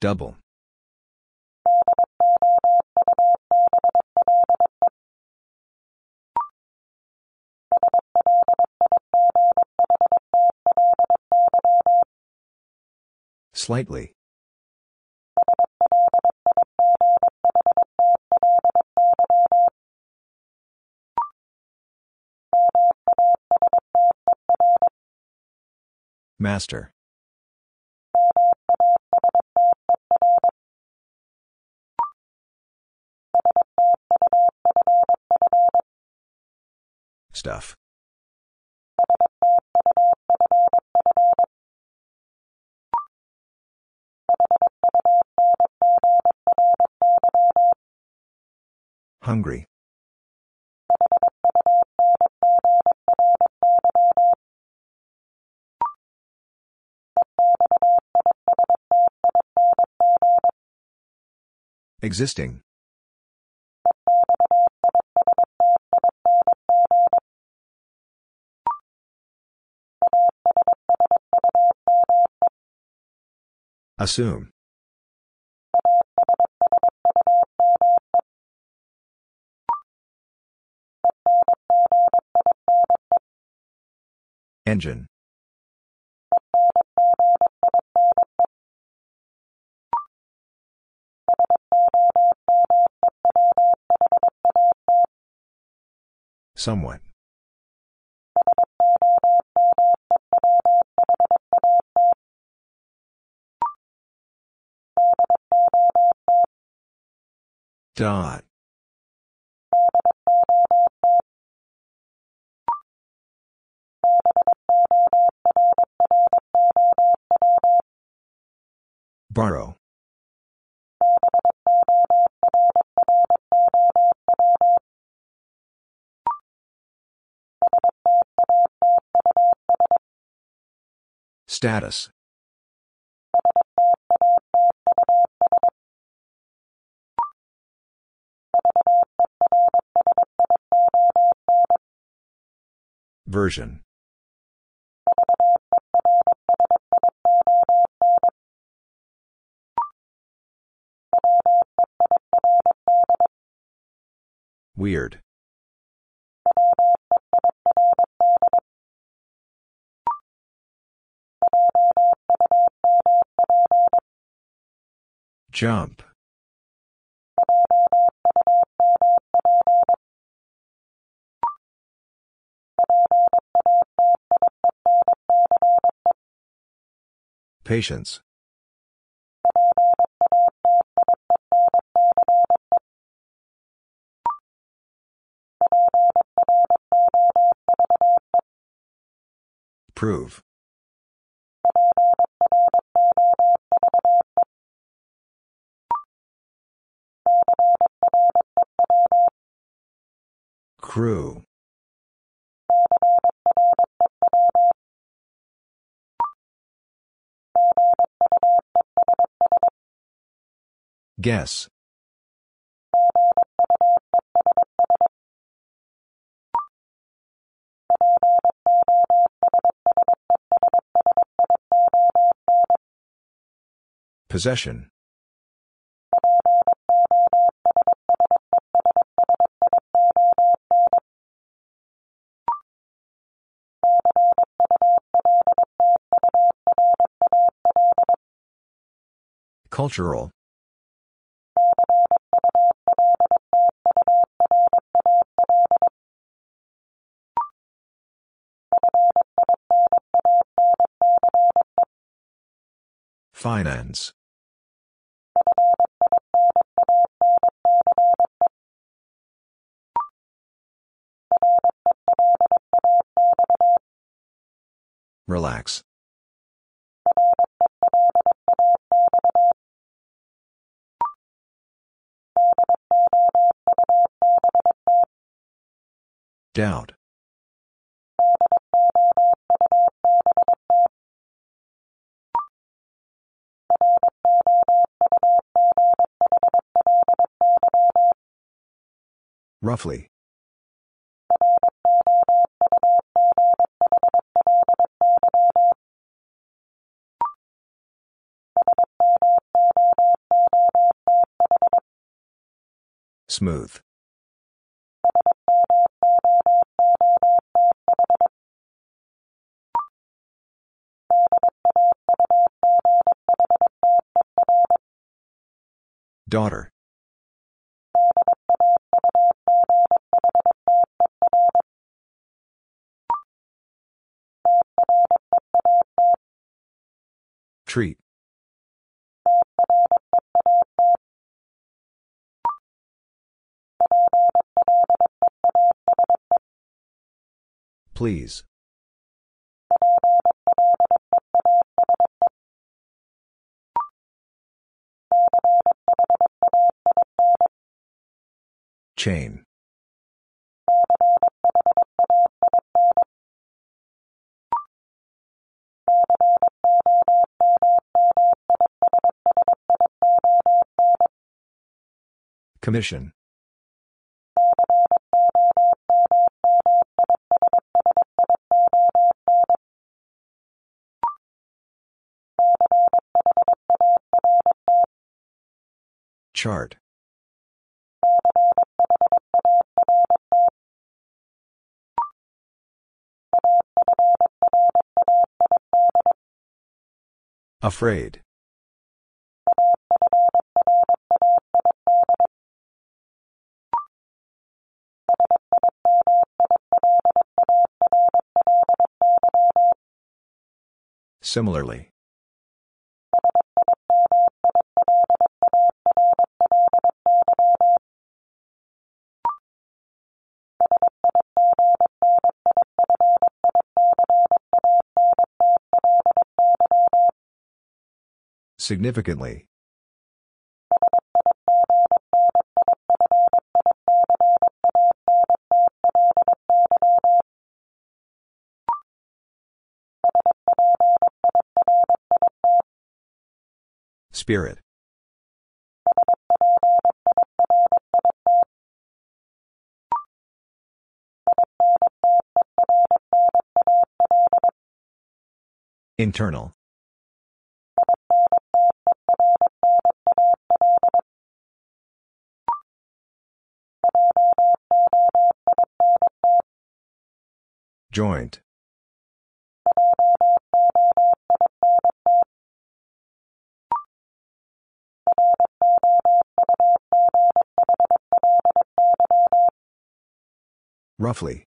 Double. Slightly. Master. Stuff. Hungry. Existing. Assume. Engine. Somewhat. Dot. Borrow. Status. Version. Weird. Jump. Patience. Prove. Crew. Guess. Possession. Cultural. Finance. Relax. Doubt. Roughly. Smooth. Daughter. Treat. Please. Chain. Commission. Chart. Afraid. Similarly. Significantly. Spirit. Internal. Joint. Roughly.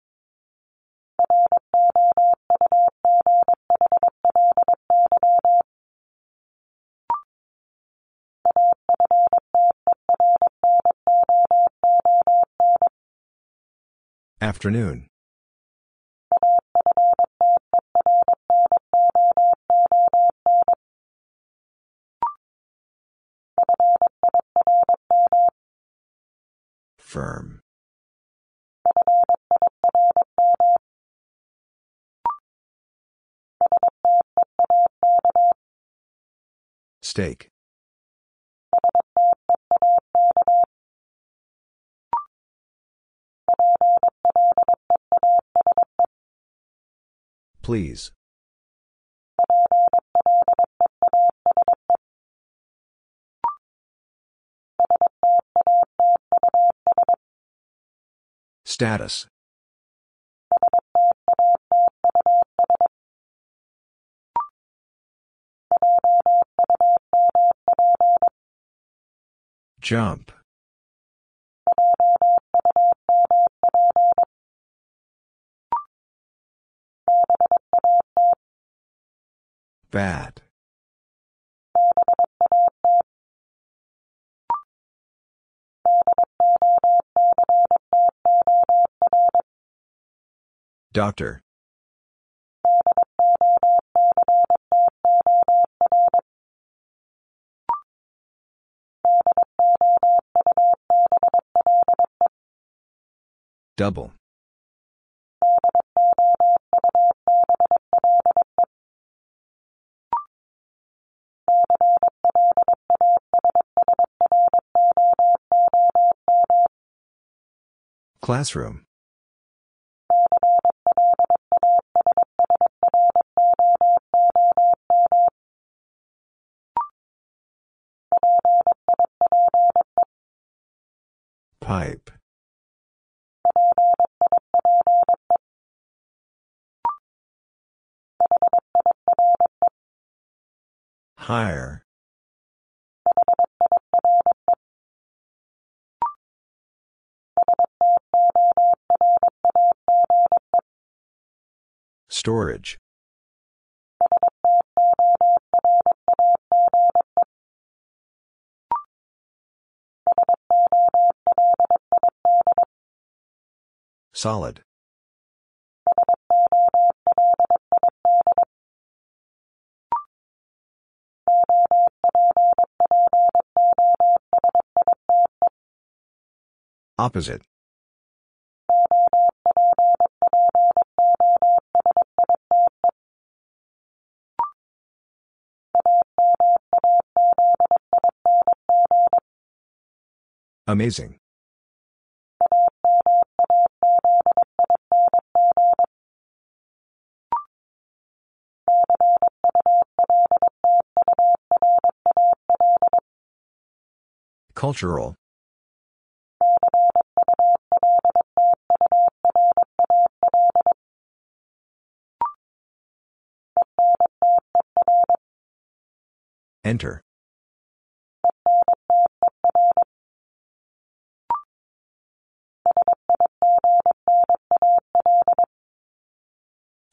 Afternoon. Steak. Please. Status. Jump. Bat. Doctor. Double. Classroom. Higher. Storage. Solid. Opposite. Amazing. Cultural. Enter.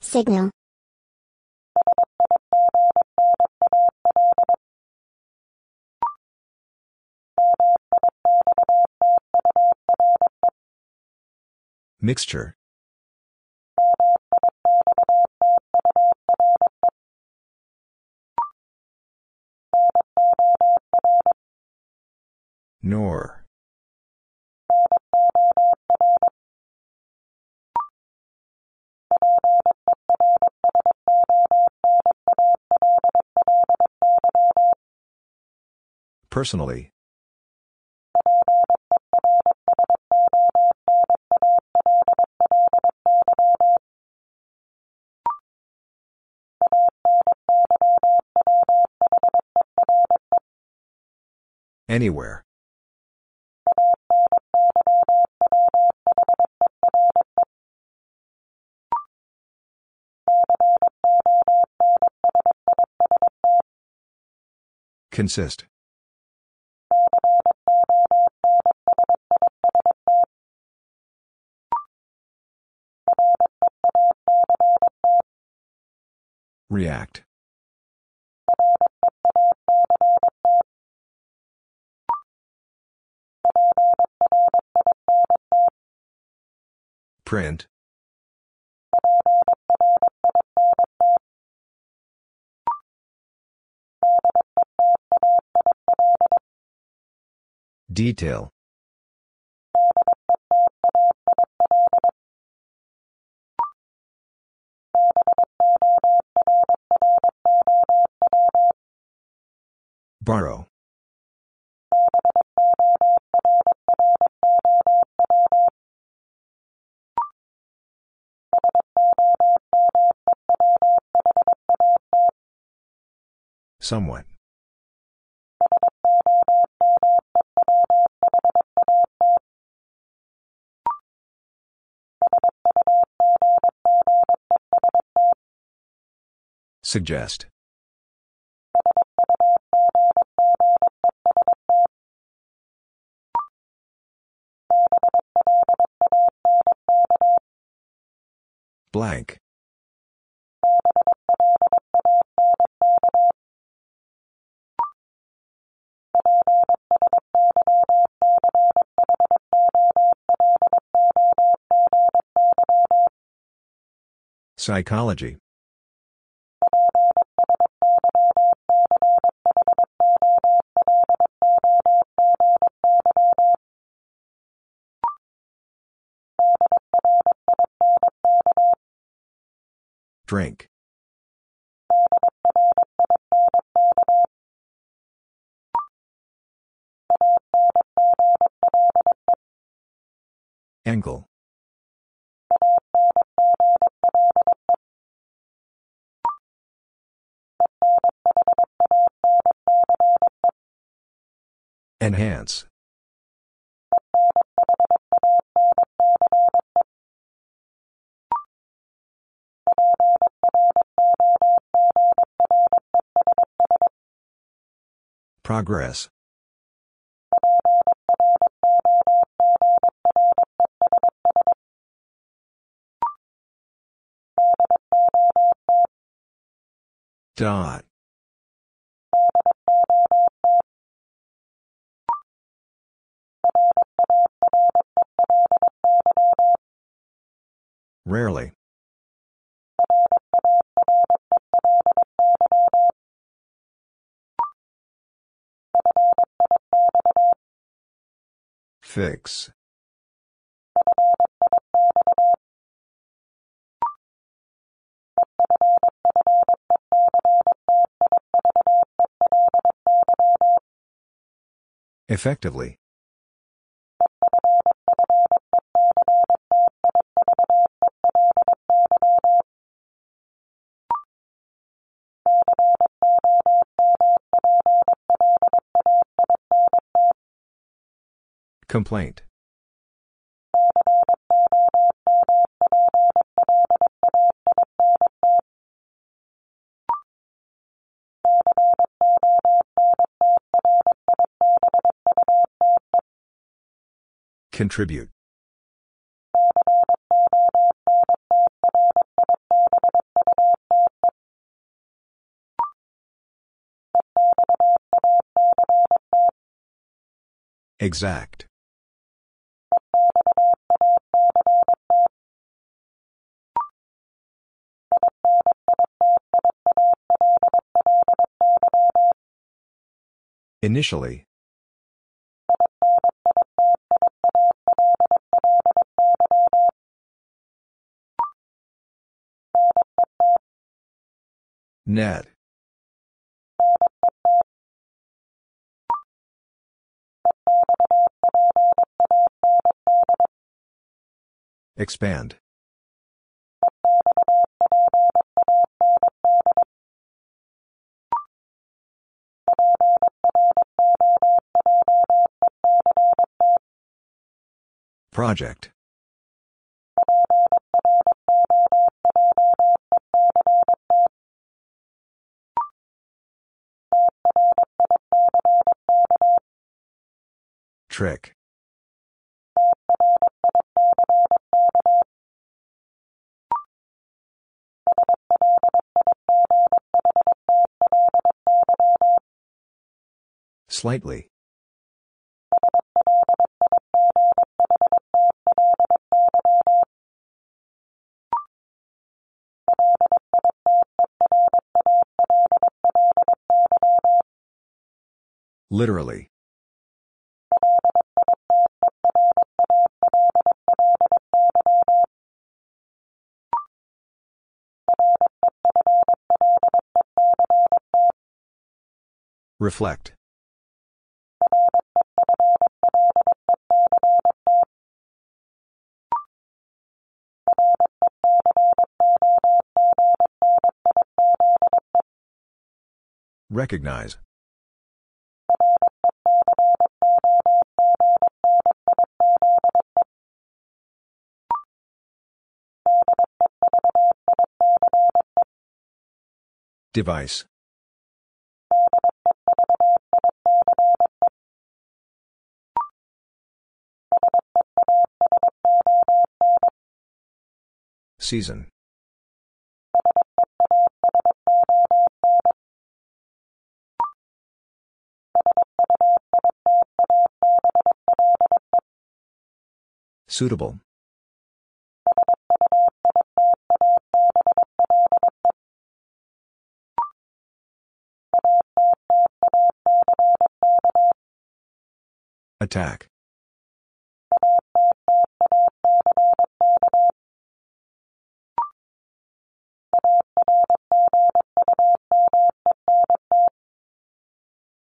Signal. Mixture. Nor. Personally. Anywhere. Consist. React. Print. Detail. Borrow. Somewhat. Suggest. Blank. Psychology. Drink. Angle. Enhance. Progress. Dot. Rarely. Fix. Effectively. Complaint. Contribute. Exact. Initially. Net. Expand. Project. Trick. Slightly. Literally. Reflect. Recognize. Device. Season. Suitable. Attack.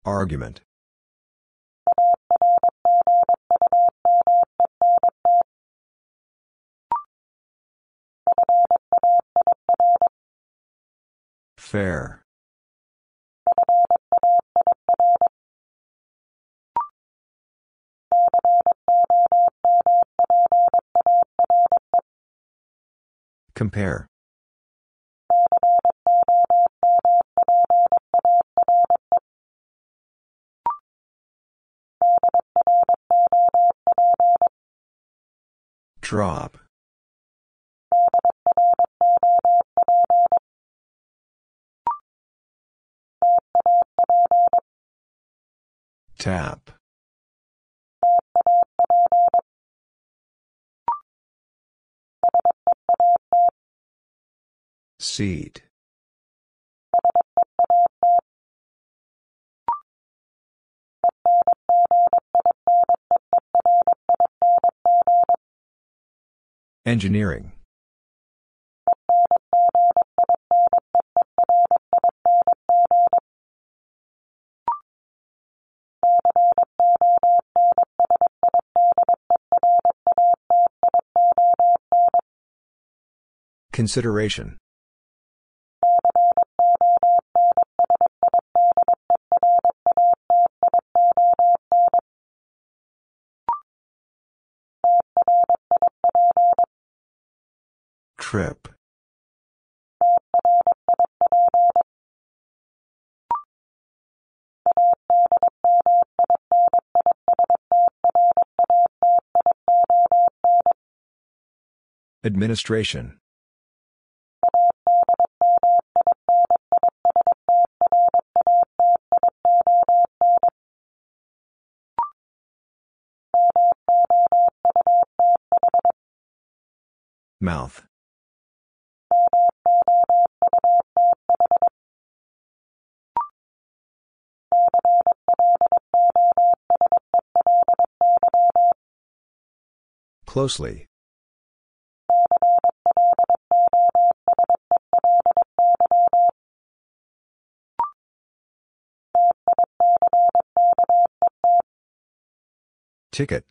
Argument. Fair. Compare. Drop. Tap. Seat. Engineering. Consideration. Trip. Administration. Mouth. Closely. Ticket.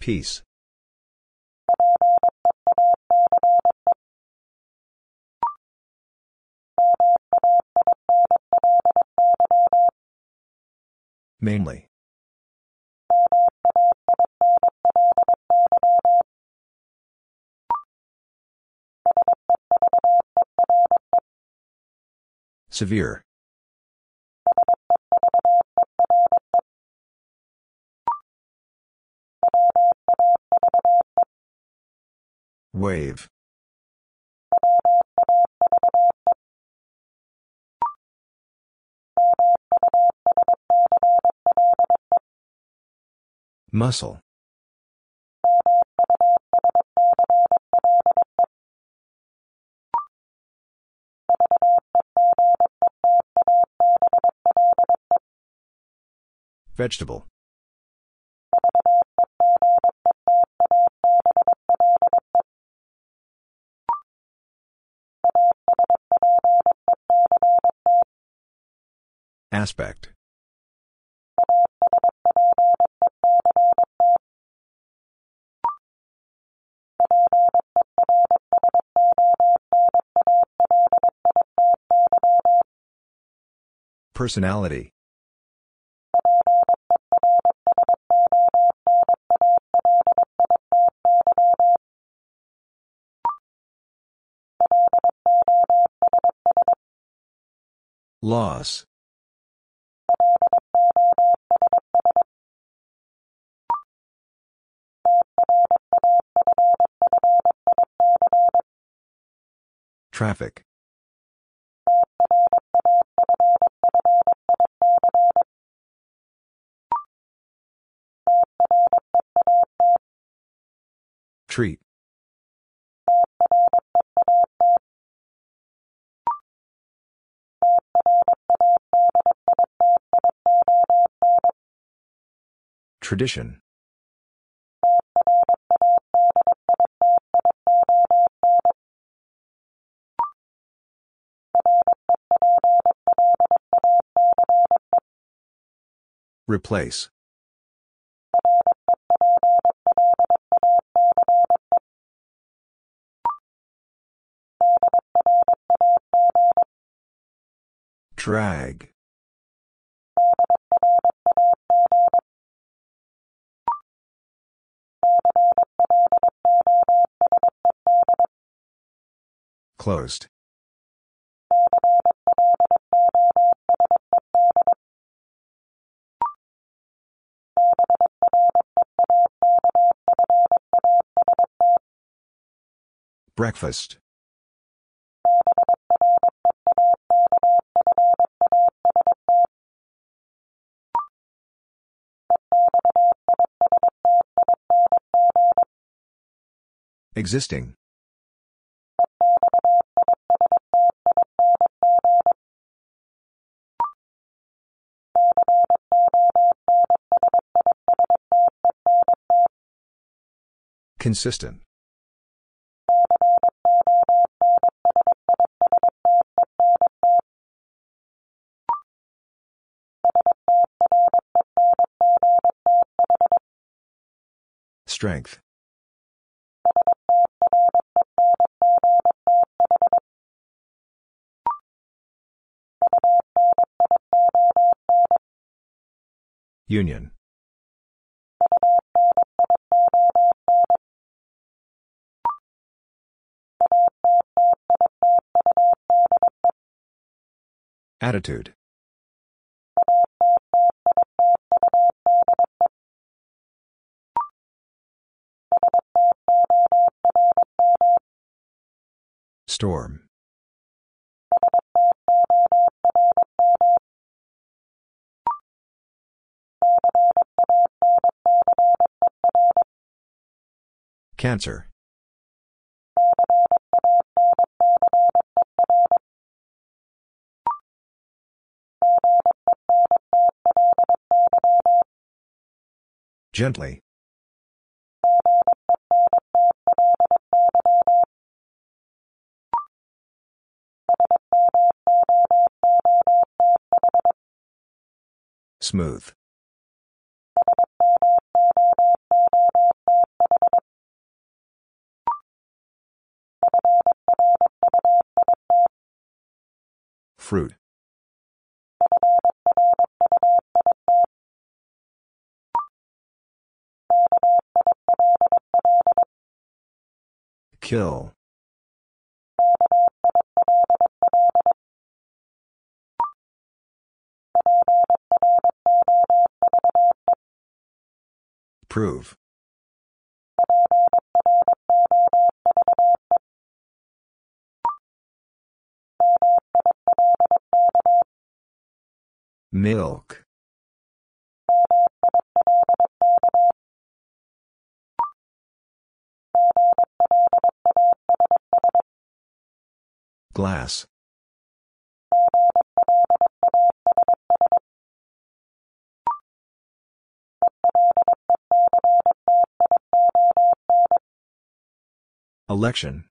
Peace. Mainly. Severe. Wave. Muscle. Vegetable. Aspect. Personality. Loss. Traffic. Treat. Tradition. Replace. Drag. Closed. Breakfast. Existing. Consistent. Strength. Union. Attitude. Storm. Cancer. Gently. Smooth. Fruit. Kill. Prove. Milk. Glass. Election.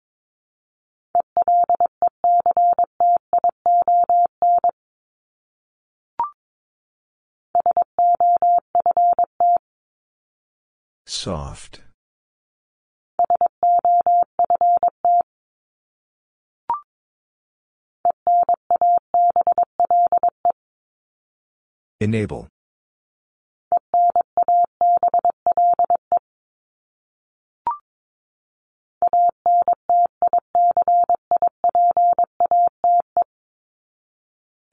Soft. Enable.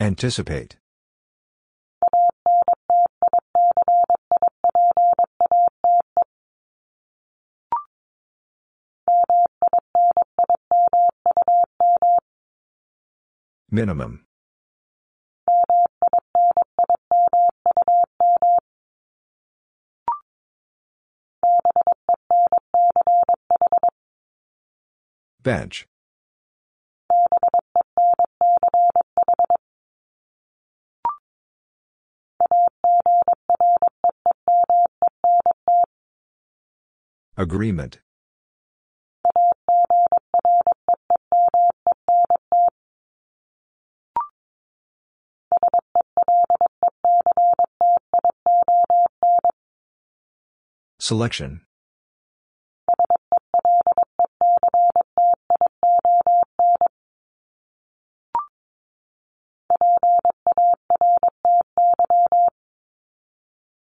Anticipate. Minimum. Bench. Agreement. Selection.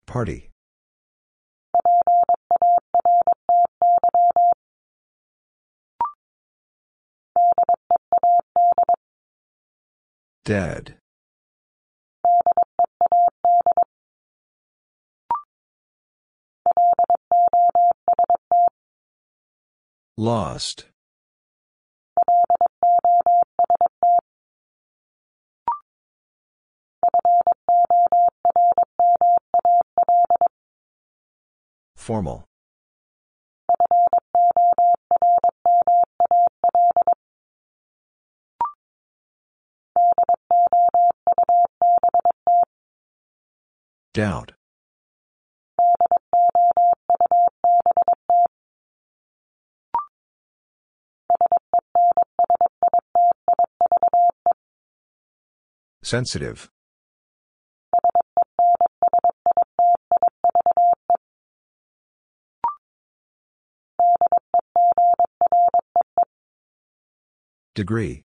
Party. Dead. Lost. Formal. Doubt. Sensitive. Degree.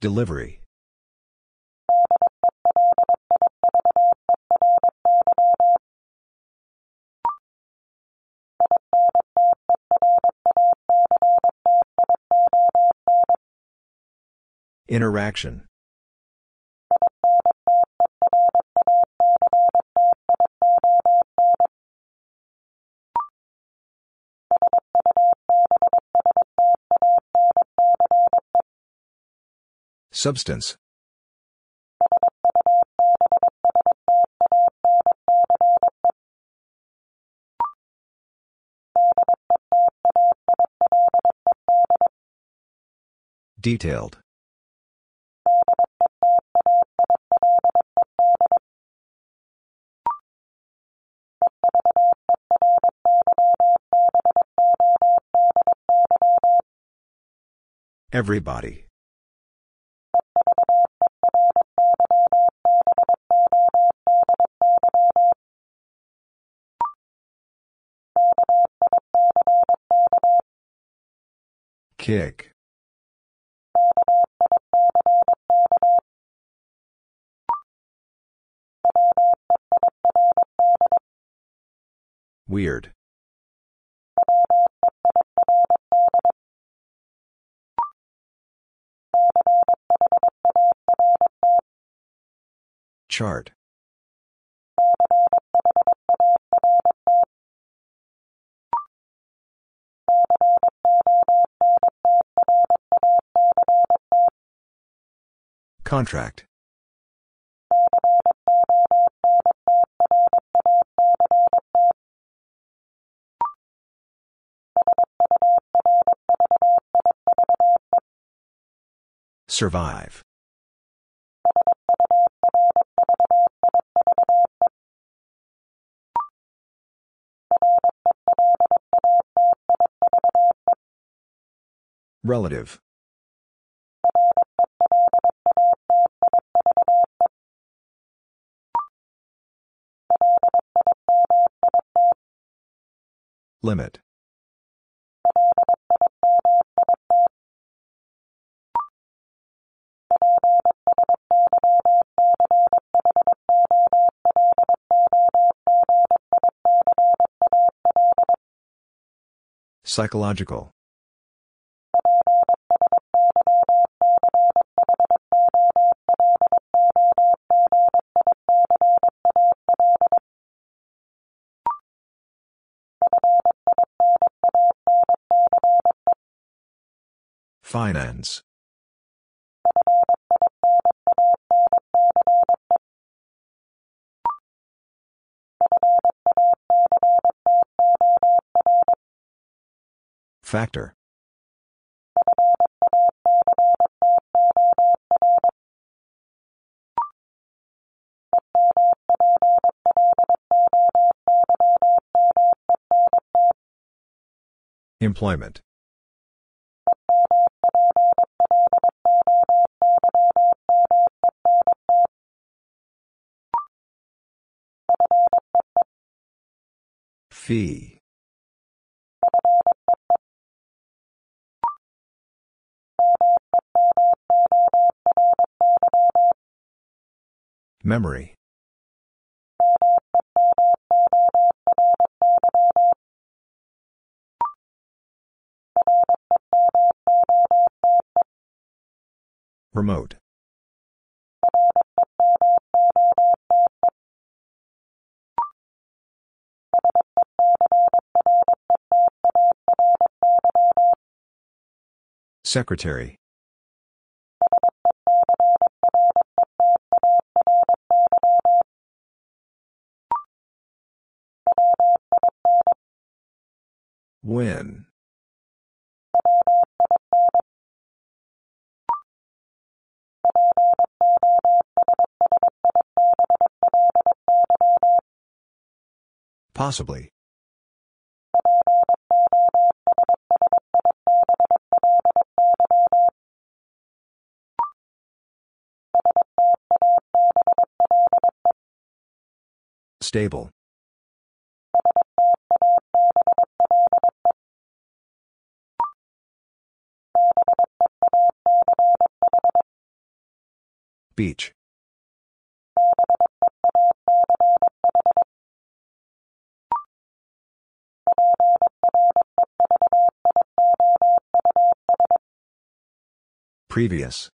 Delivery. Interaction. Substance. Detailed. Everybody. Kick. Weird. Chart. Contract. Survive. Relative. Limit. Psychological. Finance Factor. Employment. Fee. Memory. Remote. Secretary. Win. Possibly. Stable. Beach. Previous.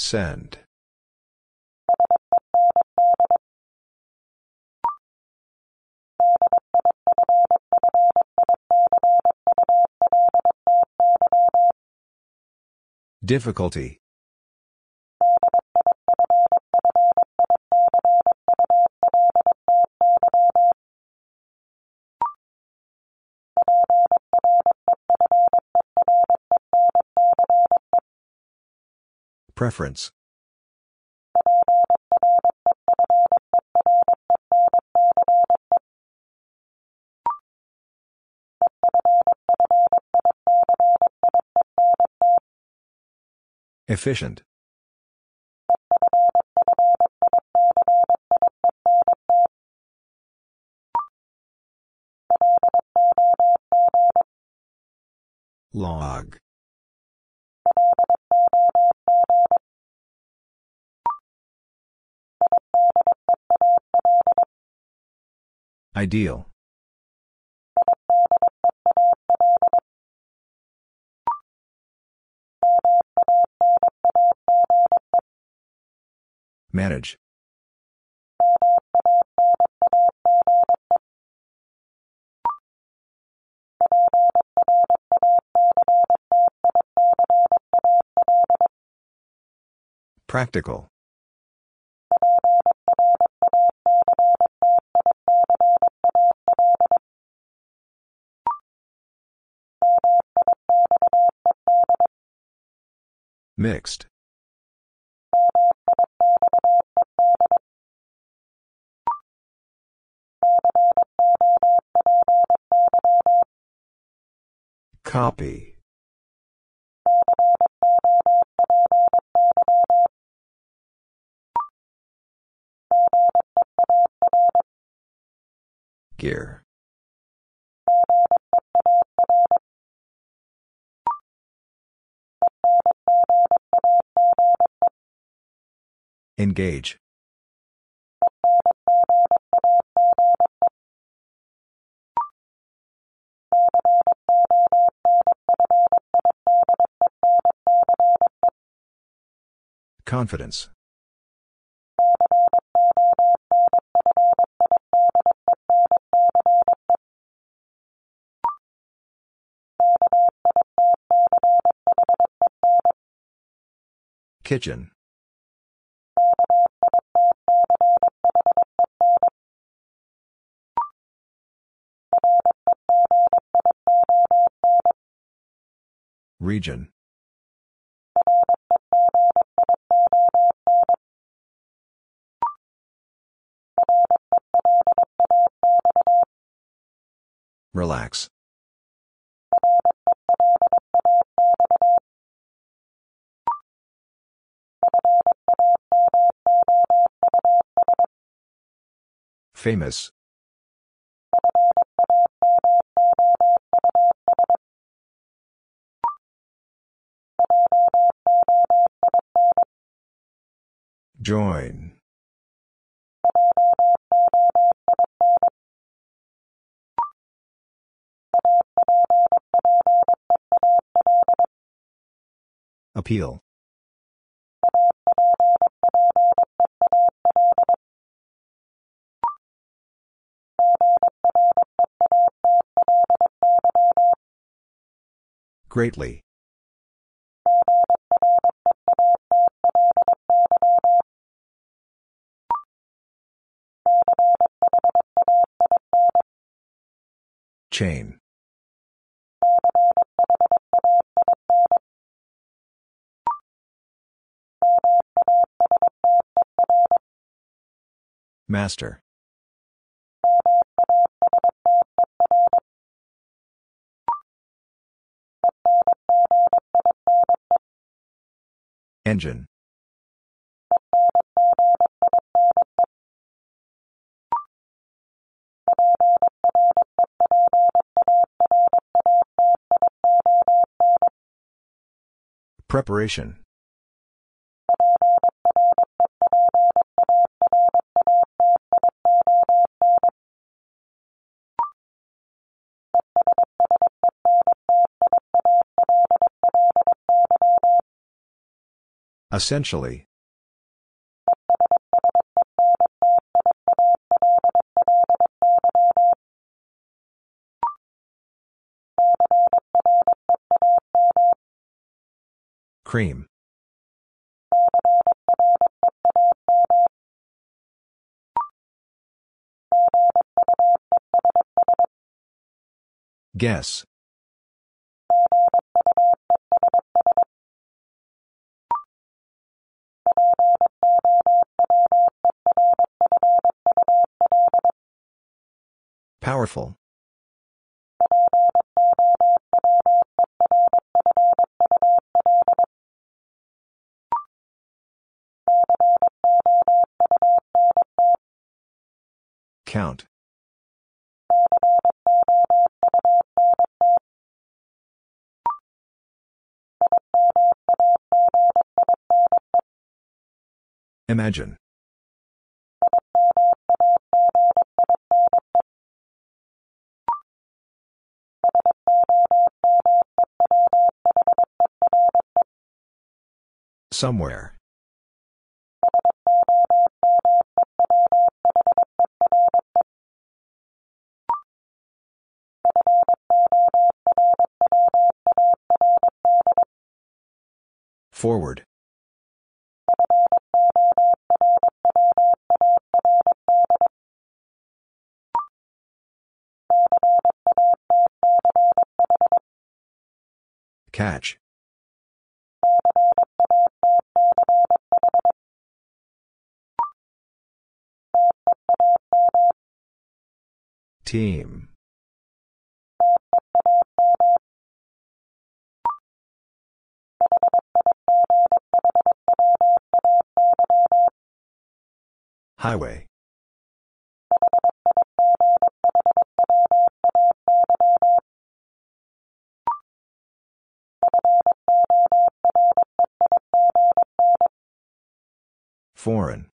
Send. Difficulty. Preference. Efficient. Log. Ideal. Manage. Practical. Mixed. Copy. Gear. Engage. Confidence. Kitchen. Region. Relax. Famous. Join. Appeal. Greatly. Chain. Master. Engine. Preparation. Essentially. Cream. Guess. Powerful. Count. Imagine. Somewhere. Forward. Catch. Team. Highway. Foreign.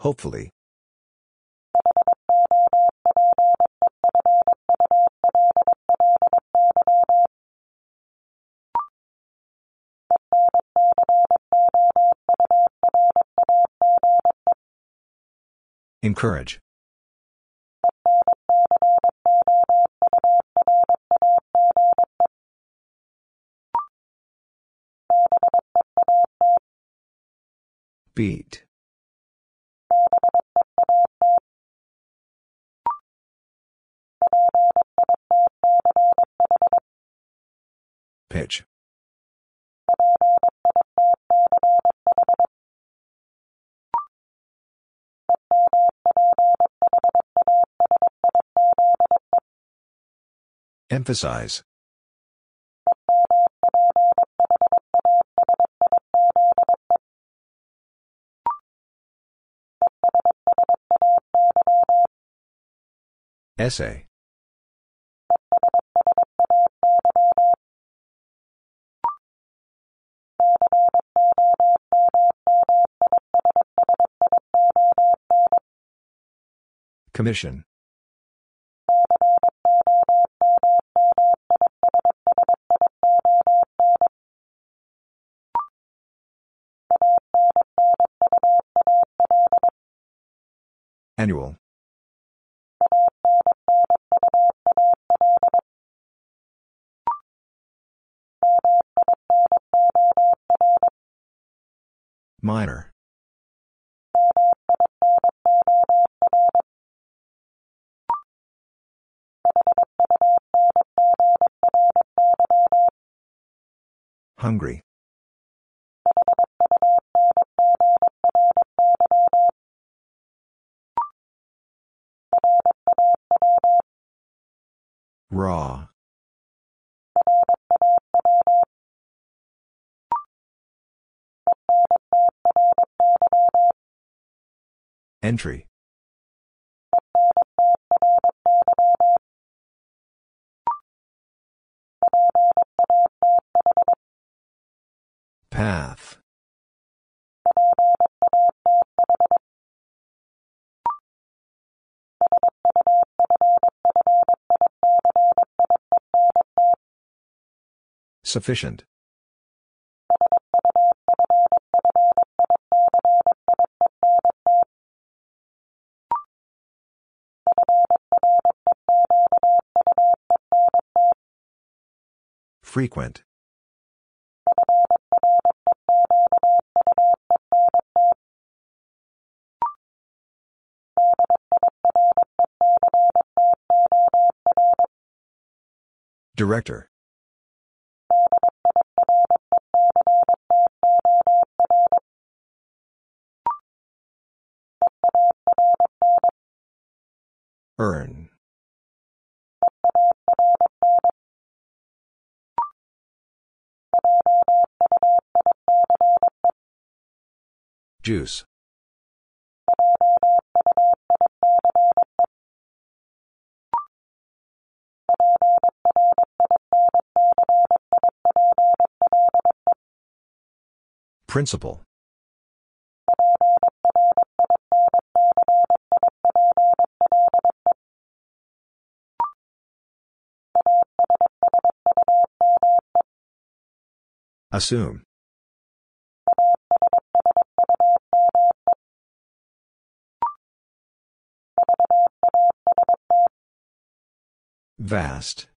Hopefully. Encourage. Beat. Emphasize. Essay. Commission. Minor. Hungry. Raw. Entry. Path. Sufficient. Frequent. Director. Earn. Juice. Principle. Assume. Vast.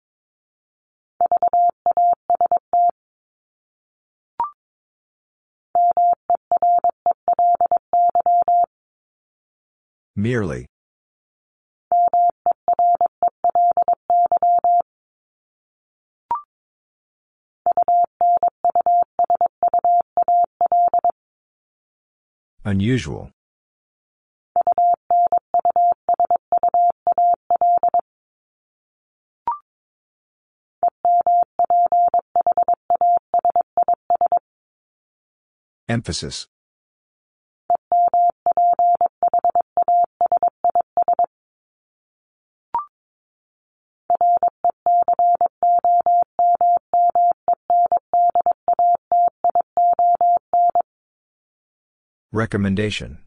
Merely. Unusual. Emphasis. Recommendation.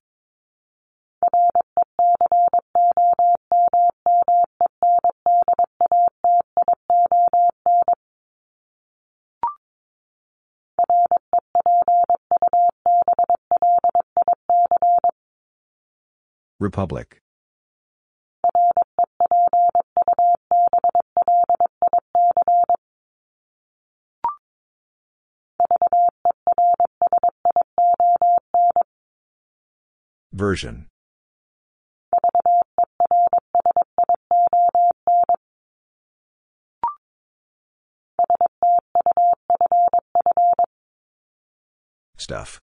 Republic. Version. Stuff.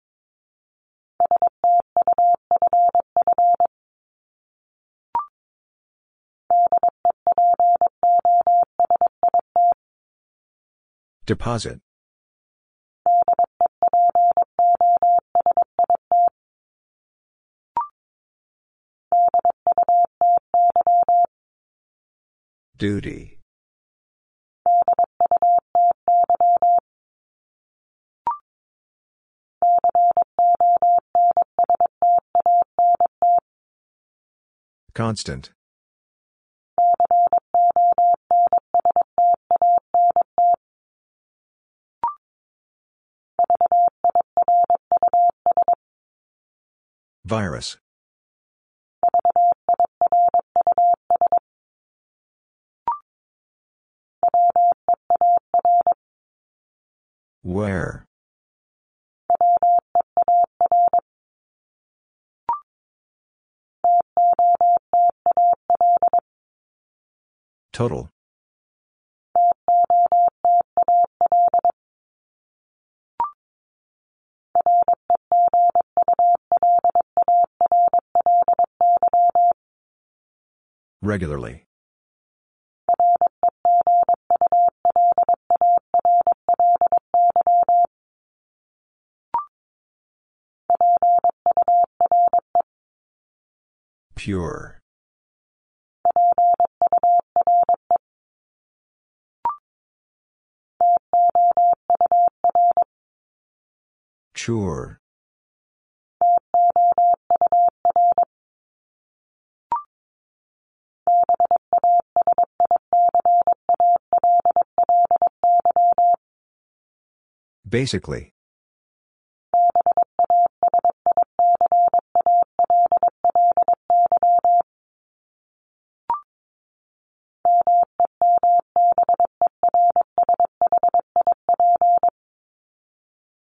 Deposit. Duty. Constant. Virus. Where? Total. Regularly. Pure. Sure. Basically.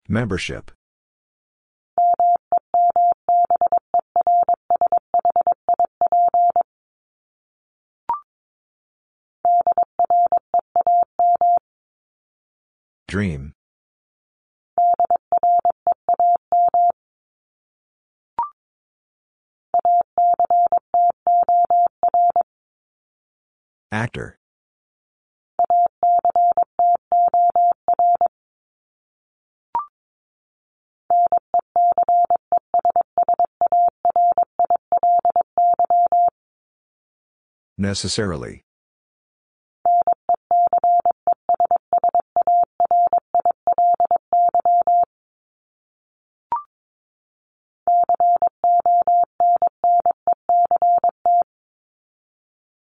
Membership. Necessarily.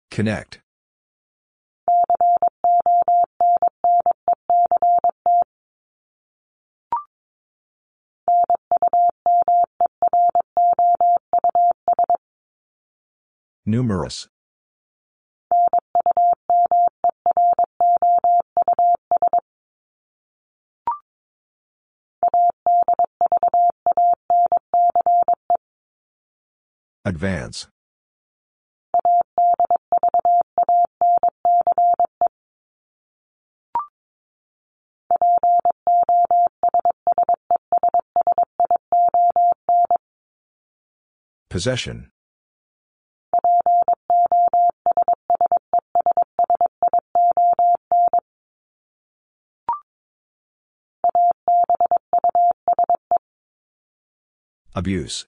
Connect. Numerous. Advance. Possession. Abuse.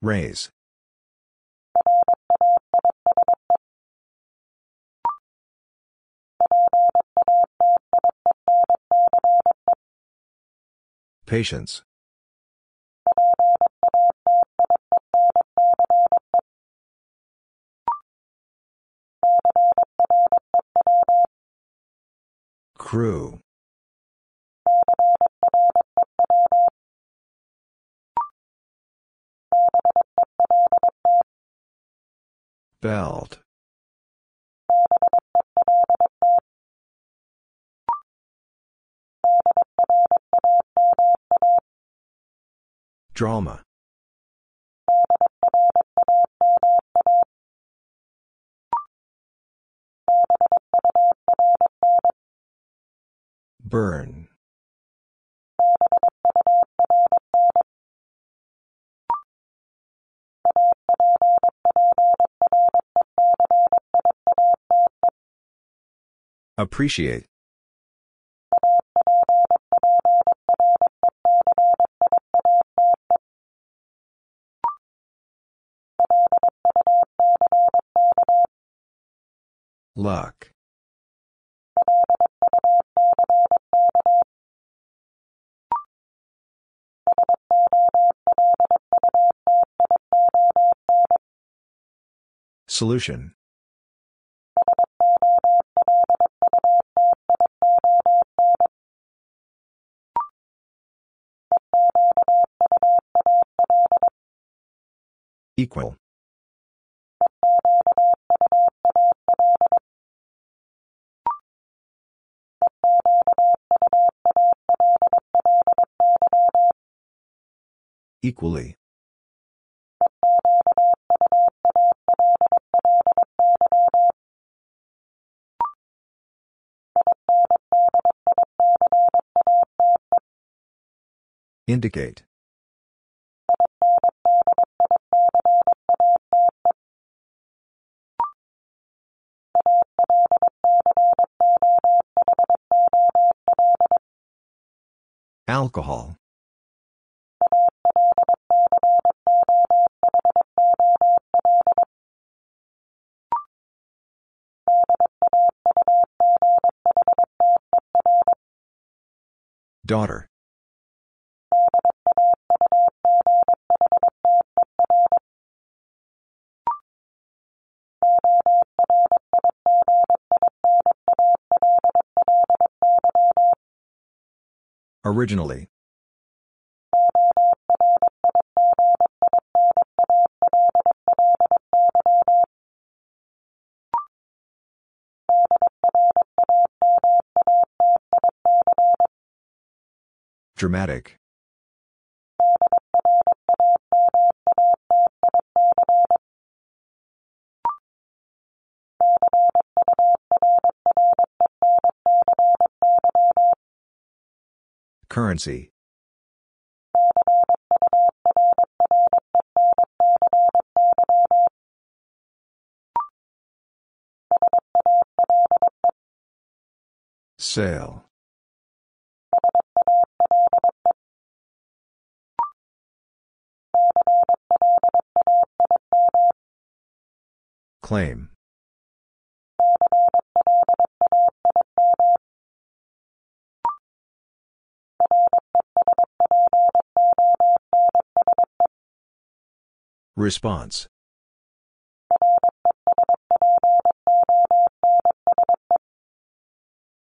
Raise. Patience. Crew. Belt. Drama. Burn. Appreciate. Luck. Solution. Equal. Equally. Indicate. Alcohol. Daughter. Originally. Dramatic. Currency. Sale. Claim. Response.